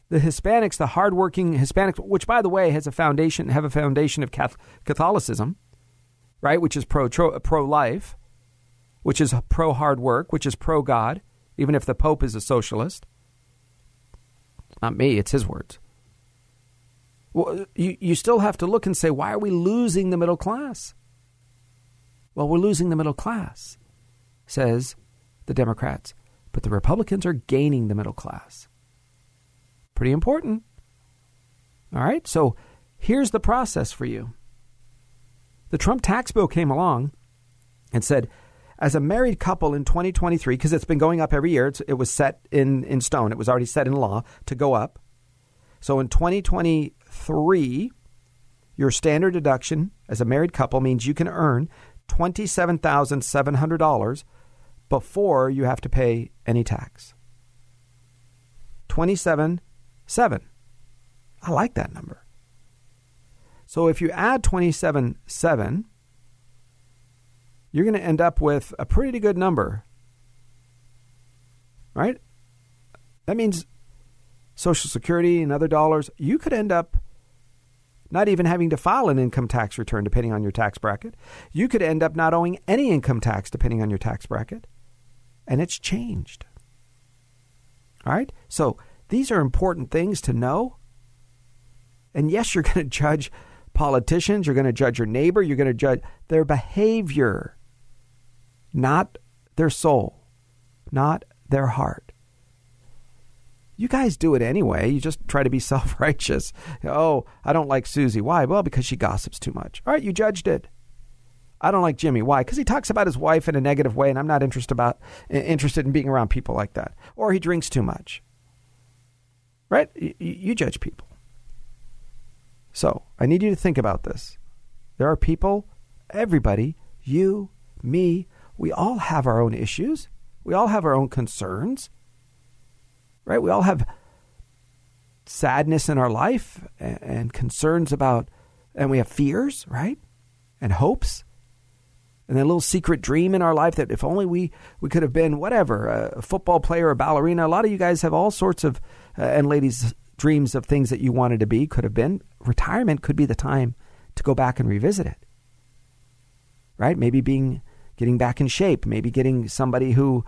the Hispanics, the hardworking Hispanics, which by the way has a foundation, have a foundation of Catholicism, right? Which is pro pro life, which is pro hard work, which is pro God, even if the Pope is a socialist. Not me, it's his words. Well, you, you still have to look and say, why are we losing the middle class? Well, we're losing the middle class, says the Democrats, but the Republicans are gaining the middle class. Pretty important. All right, so here's the process for you. The Trump tax bill came along and said, as a married couple in 2023, because it's been going up every year, it was set in, in stone, it was already set in law to go up. So in 2023, your standard deduction as a married couple means you can earn $27,700 before you have to pay any tax. 27 7. I like that number. So if you add 27 7, you're going to end up with a pretty good number. Right? That means Social Security and other dollars, you could end up not even having to file an income tax return depending on your tax bracket. You could end up not owing any income tax depending on your tax bracket. And it's changed. All right? So these are important things to know. And yes, you're going to judge politicians, you're going to judge your neighbor, you're going to judge their behavior, not their soul, not their heart. You guys do it anyway. You just try to be self righteous. Oh, I don't like Susie. Why? Well, because she gossips too much. All right, you judged it. I don't like Jimmy. Why? Because he talks about his wife in a negative way, and I'm not interested about interested in being around people like that. Or he drinks too much. Right? You, you judge people. So I need you to think about this. There are people, everybody, you, me, we all have our own issues. We all have our own concerns right? We all have sadness in our life and, concerns about, and we have fears, right? And hopes. And that little secret dream in our life that if only we, we could have been whatever, a football player, a ballerina. A lot of you guys have all sorts of, uh, and ladies, dreams of things that you wanted to be, could have been. Retirement could be the time to go back and revisit it. Right? Maybe being, getting back in shape, maybe getting somebody who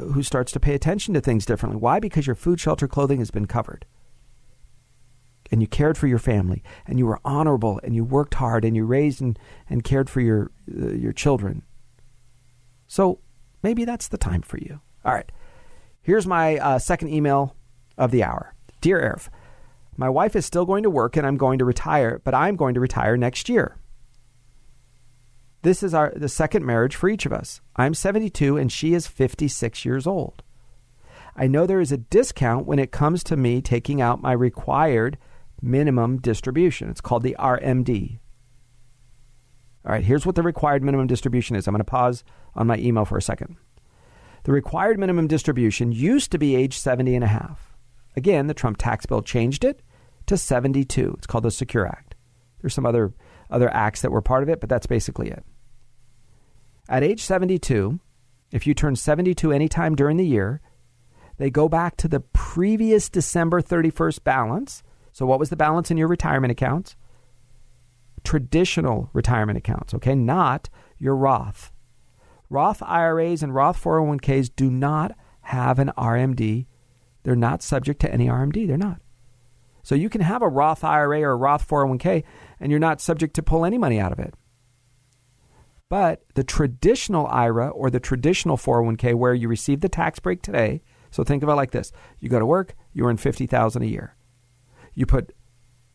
who starts to pay attention to things differently. Why? Because your food, shelter, clothing has been covered. And you cared for your family, and you were honorable, and you worked hard, and you raised and, and cared for your, uh, your children. So maybe that's the time for you. All right. Here's my uh, second email of the hour Dear Arif, my wife is still going to work, and I'm going to retire, but I'm going to retire next year. This is our the second marriage for each of us. I'm 72 and she is 56 years old. I know there is a discount when it comes to me taking out my required minimum distribution. It's called the RMD. All right, here's what the required minimum distribution is. I'm going to pause on my email for a second. The required minimum distribution used to be age 70 and a half. Again, the Trump tax bill changed it to 72. It's called the Secure Act. There's some other other acts that were part of it, but that's basically it. At age 72, if you turn 72 anytime during the year, they go back to the previous December 31st balance. So, what was the balance in your retirement accounts? Traditional retirement accounts, okay? Not your Roth. Roth IRAs and Roth 401ks do not have an RMD. They're not subject to any RMD. They're not. So you can have a Roth IRA or a Roth 401k and you're not subject to pull any money out of it. But the traditional IRA or the traditional 401k where you receive the tax break today, so think of it like this. You go to work, you earn 50,000 a year. You put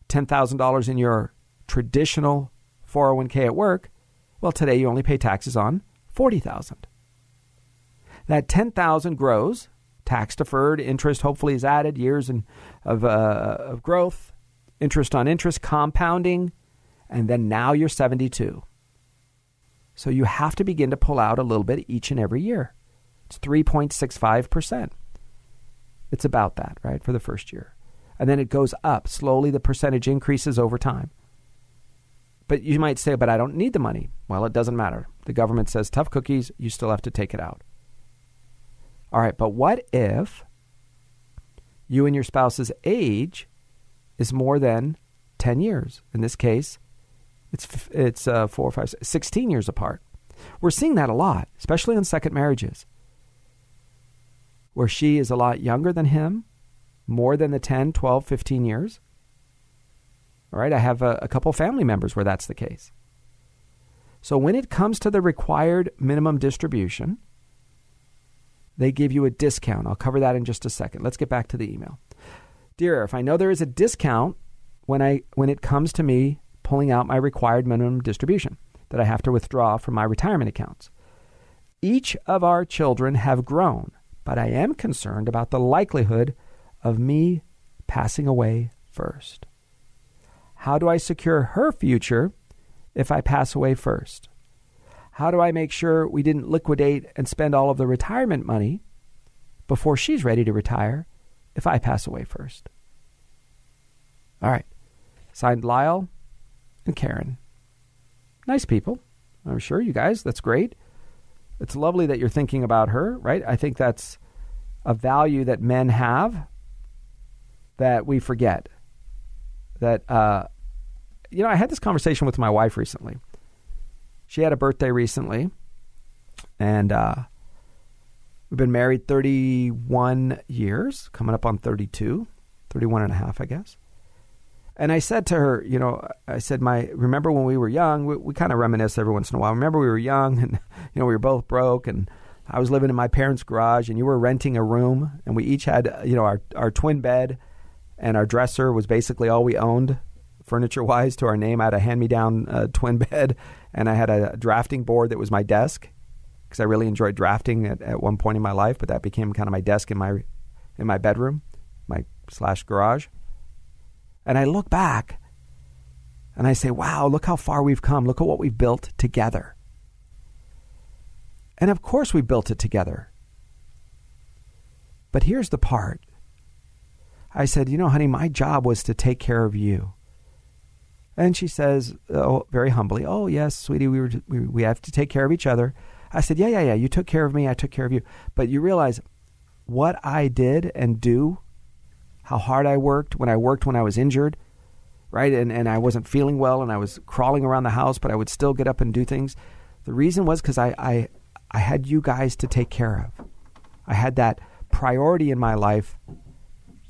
$10,000 in your traditional 401k at work, well today you only pay taxes on 40,000. That 10,000 grows, tax deferred, interest hopefully is added, years in, of, uh, of growth, interest on interest, compounding, and then now you're 72. So you have to begin to pull out a little bit each and every year. It's 3.65%. It's about that, right, for the first year. And then it goes up. Slowly, the percentage increases over time. But you might say, but I don't need the money. Well, it doesn't matter. The government says tough cookies, you still have to take it out. All right, but what if you and your spouse's age is more than 10 years? In this case, it's it's uh, four, five, 16 years apart. We're seeing that a lot, especially in second marriages, where she is a lot younger than him, more than the 10, 12, 15 years. All right, I have a, a couple family members where that's the case. So when it comes to the required minimum distribution, they give you a discount. I'll cover that in just a second. Let's get back to the email. Dear, if I know there is a discount when I when it comes to me pulling out my required minimum distribution that I have to withdraw from my retirement accounts. Each of our children have grown, but I am concerned about the likelihood of me passing away first. How do I secure her future if I pass away first? How do I make sure we didn't liquidate and spend all of the retirement money before she's ready to retire if I pass away first? All right. Signed Lyle and Karen. Nice people. I'm sure you guys, that's great. It's lovely that you're thinking about her, right? I think that's a value that men have that we forget. That, uh, you know, I had this conversation with my wife recently. She had a birthday recently, and uh, we've been married 31 years, coming up on 32, 31 and a half, I guess. And I said to her, you know, I said, my remember when we were young? We, we kind of reminisce every once in a while. Remember we were young, and you know we were both broke, and I was living in my parents' garage, and you were renting a room, and we each had, you know, our our twin bed, and our dresser was basically all we owned, furniture wise, to our name. I had a hand me down uh, twin bed, and I had a drafting board that was my desk, because I really enjoyed drafting at, at one point in my life, but that became kind of my desk in my in my bedroom, my slash garage. And I look back and I say, wow, look how far we've come. Look at what we've built together. And of course, we built it together. But here's the part I said, you know, honey, my job was to take care of you. And she says, uh, oh, very humbly, oh, yes, sweetie, we, were, we, we have to take care of each other. I said, yeah, yeah, yeah, you took care of me, I took care of you. But you realize what I did and do how hard I worked when I worked when I was injured, right? And, and I wasn't feeling well and I was crawling around the house, but I would still get up and do things. The reason was because I, I, I had you guys to take care of. I had that priority in my life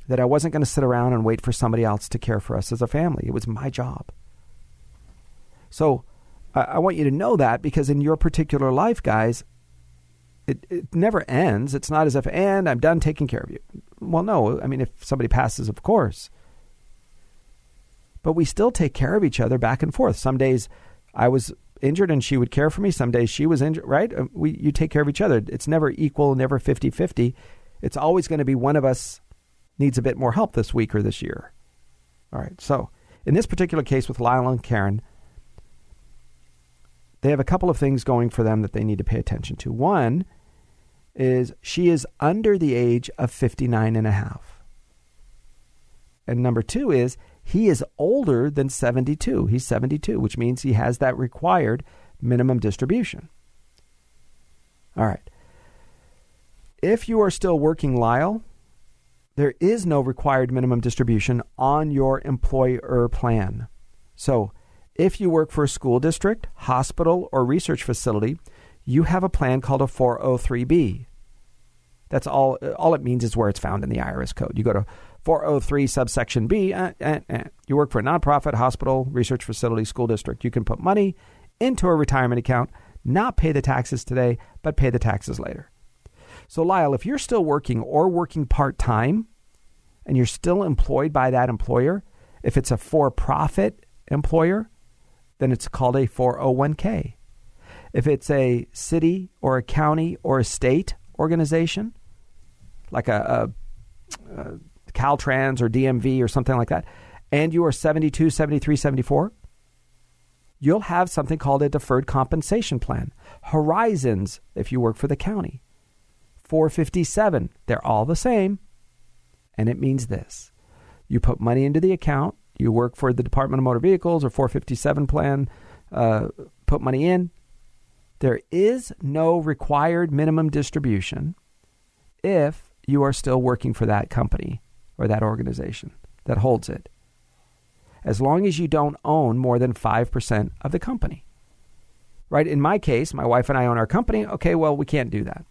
that I wasn't going to sit around and wait for somebody else to care for us as a family. It was my job. So I, I want you to know that because in your particular life, guys, it, it never ends. It's not as if, and I'm done taking care of you. Well, no. I mean, if somebody passes, of course. But we still take care of each other back and forth. Some days I was injured and she would care for me. Some days she was injured, right? We, you take care of each other. It's never equal, never 50 50. It's always going to be one of us needs a bit more help this week or this year. All right. So, in this particular case with Lyle and Karen, they have a couple of things going for them that they need to pay attention to. One is she is under the age of 59 and a half. And number two is he is older than 72. He's 72, which means he has that required minimum distribution. All right. If you are still working Lyle, there is no required minimum distribution on your employer plan. So, if you work for a school district, hospital, or research facility, you have a plan called a 403b. That's all. All it means is where it's found in the IRS code. You go to 403 subsection B. Uh, uh, uh, you work for a nonprofit, hospital, research facility, school district. You can put money into a retirement account, not pay the taxes today, but pay the taxes later. So, Lyle, if you're still working or working part time, and you're still employed by that employer, if it's a for-profit employer, then it's called a 401k. If it's a city or a county or a state organization, like a, a, a Caltrans or DMV or something like that, and you are 72, 73, 74, you'll have something called a deferred compensation plan. Horizons, if you work for the county. 457, they're all the same. And it means this you put money into the account, you work for the Department of Motor Vehicles or 457 plan, uh, put money in, there is no required minimum distribution if you are still working for that company or that organization that holds it, as long as you don't own more than 5% of the company. Right? In my case, my wife and I own our company. Okay, well, we can't do that.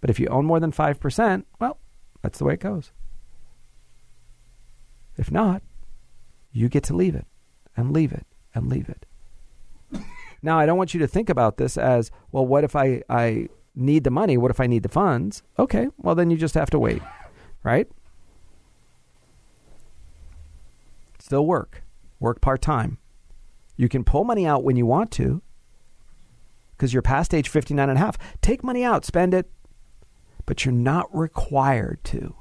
But if you own more than 5%, well, that's the way it goes. If not, you get to leave it and leave it and leave it. Now, I don't want you to think about this as, well, what if I, I need the money? What if I need the funds? Okay, well, then you just have to wait, right? Still work, work part time. You can pull money out when you want to because you're past age 59 and a half. Take money out, spend it, but you're not required to.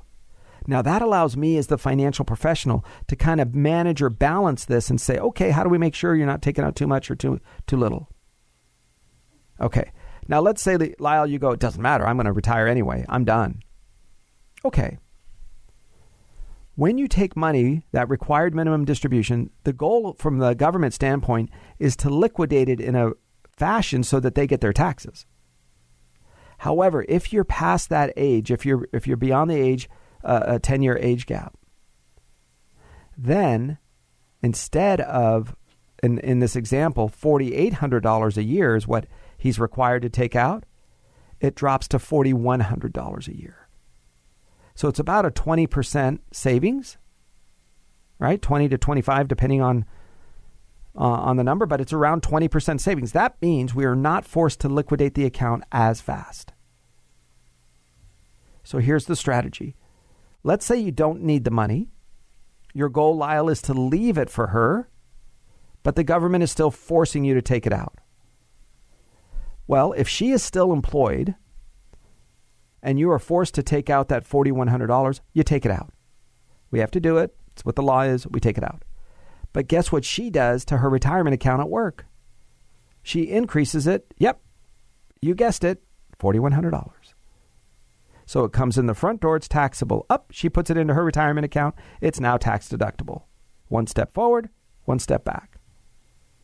Now, that allows me as the financial professional to kind of manage or balance this and say, okay, how do we make sure you're not taking out too much or too, too little? Okay. Now, let's say, that, Lyle, you go, it doesn't matter. I'm going to retire anyway. I'm done. Okay. When you take money, that required minimum distribution, the goal from the government standpoint is to liquidate it in a fashion so that they get their taxes. However, if you're past that age, if you're if you're beyond the age uh, a 10 year age gap, then instead of in in this example, $4800 a year is what he's required to take out, it drops to $4100 a year. So it's about a 20% savings, right? 20 to 25 depending on uh, on the number, but it's around 20% savings. That means we are not forced to liquidate the account as fast. So here's the strategy. Let's say you don't need the money. Your goal, Lyle, is to leave it for her, but the government is still forcing you to take it out. Well, if she is still employed and you are forced to take out that $4,100, you take it out. We have to do it. It's what the law is. We take it out. But guess what she does to her retirement account at work? She increases it. Yep, you guessed it, $4,100. So it comes in the front door, it's taxable. Up, she puts it into her retirement account. It's now tax deductible. One step forward, one step back.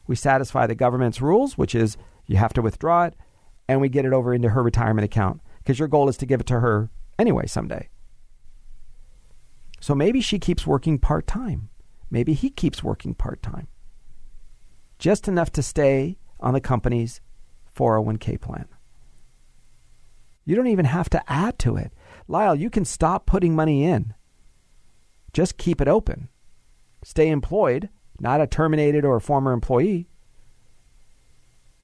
We satisfy the government's rules, which is you have to withdraw it, and we get it over into her retirement account because your goal is to give it to her anyway someday. So maybe she keeps working part time. Maybe he keeps working part time. Just enough to stay on the company's 401k plan. You don't even have to add to it. Lyle, you can stop putting money in. Just keep it open. Stay employed, not a terminated or a former employee.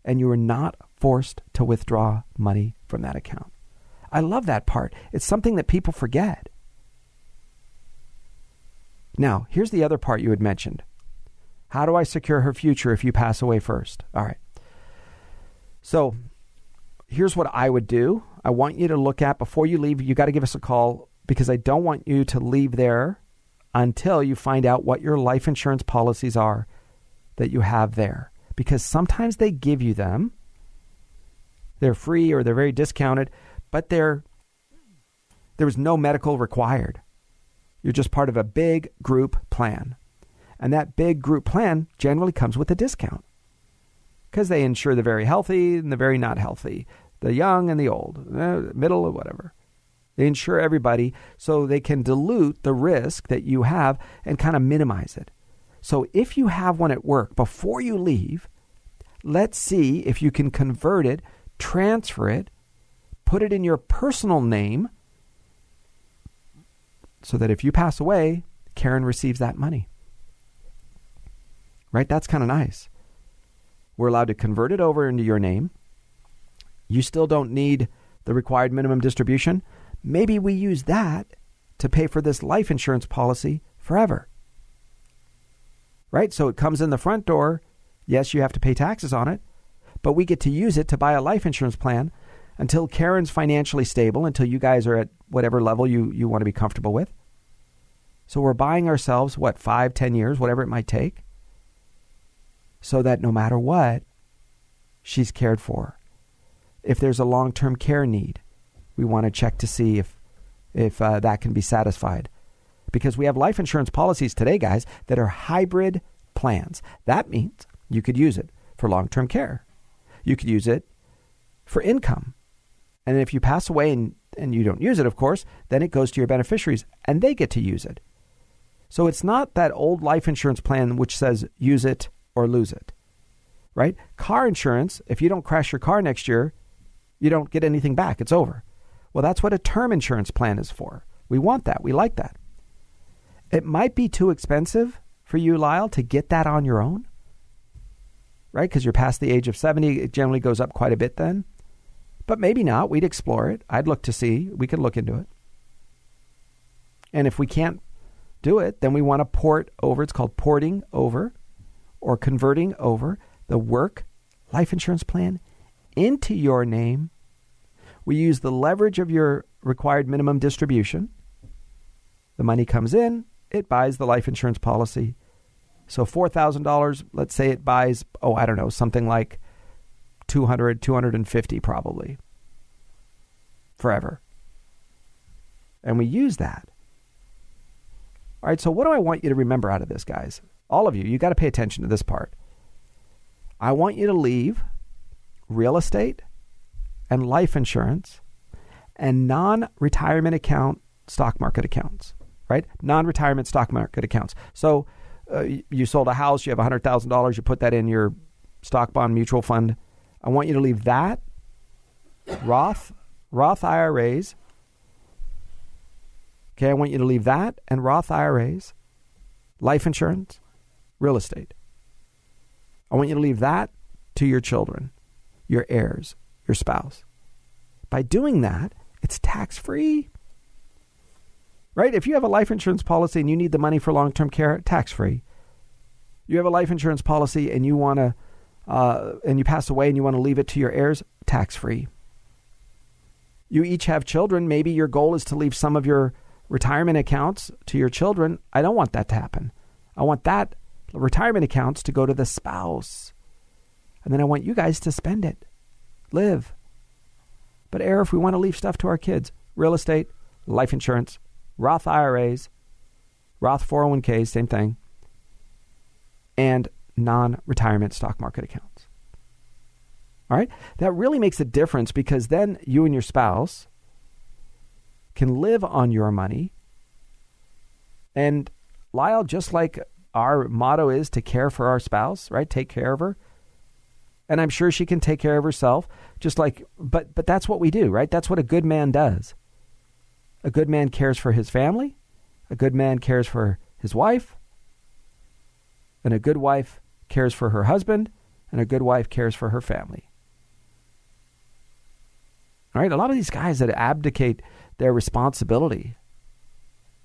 And you are not forced to withdraw money from that account. I love that part. It's something that people forget. Now, here's the other part you had mentioned. How do I secure her future if you pass away first? All right. So, here's what I would do I want you to look at before you leave. You got to give us a call because I don't want you to leave there until you find out what your life insurance policies are that you have there. Because sometimes they give you them, they're free or they're very discounted, but they're there was no medical required. You're just part of a big group plan. And that big group plan generally comes with a discount because they insure the very healthy and the very not healthy the young and the old, middle or whatever. They insure everybody so they can dilute the risk that you have and kind of minimize it. So if you have one at work before you leave, let's see if you can convert it, transfer it, put it in your personal name so that if you pass away, Karen receives that money. Right? That's kind of nice. We're allowed to convert it over into your name you still don't need the required minimum distribution. Maybe we use that to pay for this life insurance policy forever. Right? So it comes in the front door. Yes, you have to pay taxes on it, but we get to use it to buy a life insurance plan until Karen's financially stable, until you guys are at whatever level you, you want to be comfortable with. So we're buying ourselves, what, five, ten years, whatever it might take, so that no matter what, she's cared for if there's a long term care need, we want to check to see if if uh, that can be satisfied. Because we have life insurance policies today, guys, that are hybrid plans. That means you could use it for long term care. You could use it for income. And if you pass away and, and you don't use it, of course, then it goes to your beneficiaries and they get to use it. So it's not that old life insurance plan which says use it or lose it, right? Car insurance, if you don't crash your car next year, you don't get anything back. It's over. Well, that's what a term insurance plan is for. We want that. We like that. It might be too expensive for you, Lyle, to get that on your own? Right? Because you're past the age of 70. It generally goes up quite a bit then. But maybe not. We'd explore it. I'd look to see. We could look into it. And if we can't do it, then we want to port over. It's called porting over or converting over the work life insurance plan into your name. We use the leverage of your required minimum distribution. The money comes in, it buys the life insurance policy. So $4,000, let's say it buys, oh, I don't know, something like 200, 250 probably forever. And we use that. All right, so what do I want you to remember out of this, guys? All of you, you got to pay attention to this part. I want you to leave real estate and life insurance and non retirement account stock market accounts, right? Non retirement stock market accounts. So uh, you sold a house, you have $100,000, you put that in your stock bond mutual fund. I want you to leave that, Roth, Roth IRAs. Okay, I want you to leave that and Roth IRAs, life insurance, real estate. I want you to leave that to your children, your heirs, your spouse. By doing that, it's tax free. Right? If you have a life insurance policy and you need the money for long term care, tax free. You have a life insurance policy and you want to, uh, and you pass away and you want to leave it to your heirs, tax free. You each have children. Maybe your goal is to leave some of your retirement accounts to your children. I don't want that to happen. I want that retirement accounts to go to the spouse. And then I want you guys to spend it, live. But, Air, if we want to leave stuff to our kids, real estate, life insurance, Roth IRAs, Roth 401ks, same thing, and non retirement stock market accounts. All right? That really makes a difference because then you and your spouse can live on your money. And Lyle, just like our motto is to care for our spouse, right? Take care of her. And I'm sure she can take care of herself, just like but but that's what we do, right? That's what a good man does. A good man cares for his family, a good man cares for his wife, and a good wife cares for her husband, and a good wife cares for her family. All right, a lot of these guys that abdicate their responsibility,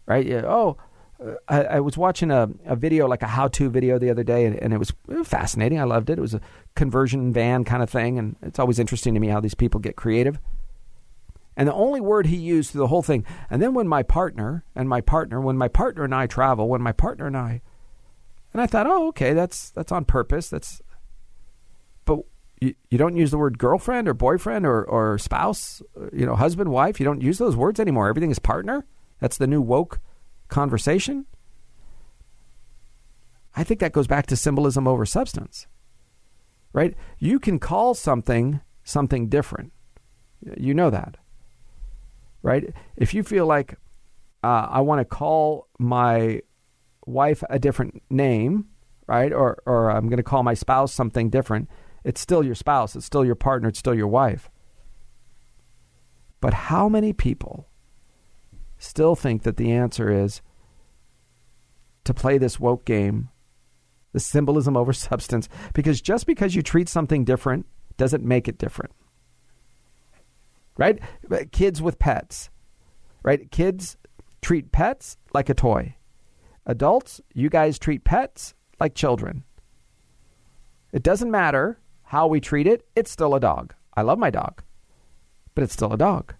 right? Oh, uh, I, I, was watching a, a video, like a how to video the other day, and, and, it was fascinating. I loved it. It was a conversion van kind of thing, and it's always interesting to me how these people get creative. And the only word he used through the whole thing, and then when my partner and my partner, when my partner and I travel, when my partner and I, and I thought, oh, okay, that's that's on purpose. That's, but you, you don't use the word girlfriend or boyfriend or or spouse, you know, husband, wife. You don't use those words anymore. Everything is partner. That's the new woke conversation, I think that goes back to symbolism over substance. Right? You can call something something different. You know that. Right? If you feel like uh, I want to call my wife a different name, right? Or, or I'm going to call my spouse something different, it's still your spouse, it's still your partner, it's still your wife. But how many people still think that the answer is to play this woke game, the symbolism over substance, because just because you treat something different doesn't make it different. Right? Kids with pets, right? Kids treat pets like a toy. Adults, you guys treat pets like children. It doesn't matter how we treat it, it's still a dog. I love my dog, but it's still a dog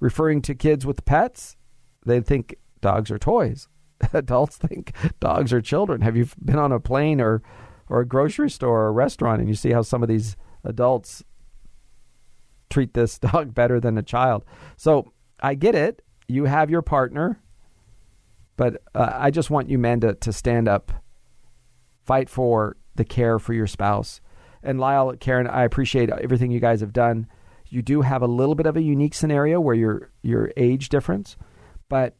referring to kids with pets, they think dogs are toys. Adults think dogs are children. Have you been on a plane or, or a grocery store or a restaurant and you see how some of these adults treat this dog better than a child? So I get it. You have your partner, but uh, I just want you men to, to stand up, fight for the care for your spouse. And Lyle, Karen, I appreciate everything you guys have done you do have a little bit of a unique scenario where your your age difference, but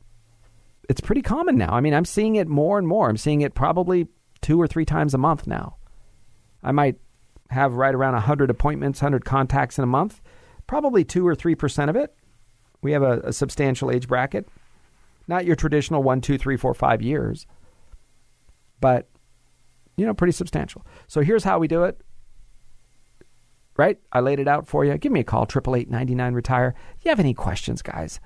it's pretty common now. I mean, I'm seeing it more and more. I'm seeing it probably two or three times a month now. I might have right around 100 appointments, 100 contacts in a month. Probably 2 or 3% of it. We have a, a substantial age bracket. Not your traditional one, two, three, four, five years. but you know, pretty substantial. So here's how we do it. Right? I laid it out for you. Give me a call, 888 retire If you have any questions, guys,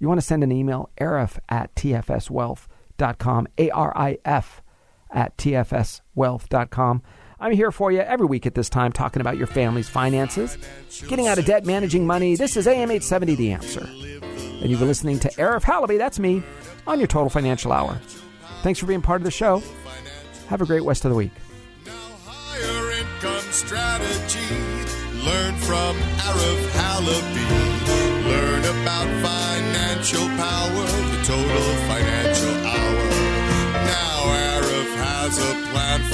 you want to send an email, arif at tfswealth.com, A R I F at tfswealth.com. I'm here for you every week at this time talking about your family's finances, getting out of debt, managing money. This is AM 870 The Answer. And you've been listening to Arif Halaby, that's me, on your Total Financial Hour. Thanks for being part of the show. Have a great rest of the week. higher income strategy. Learn from Arif Halaby. Learn about financial power, the total financial hour. Now Arif has a plan.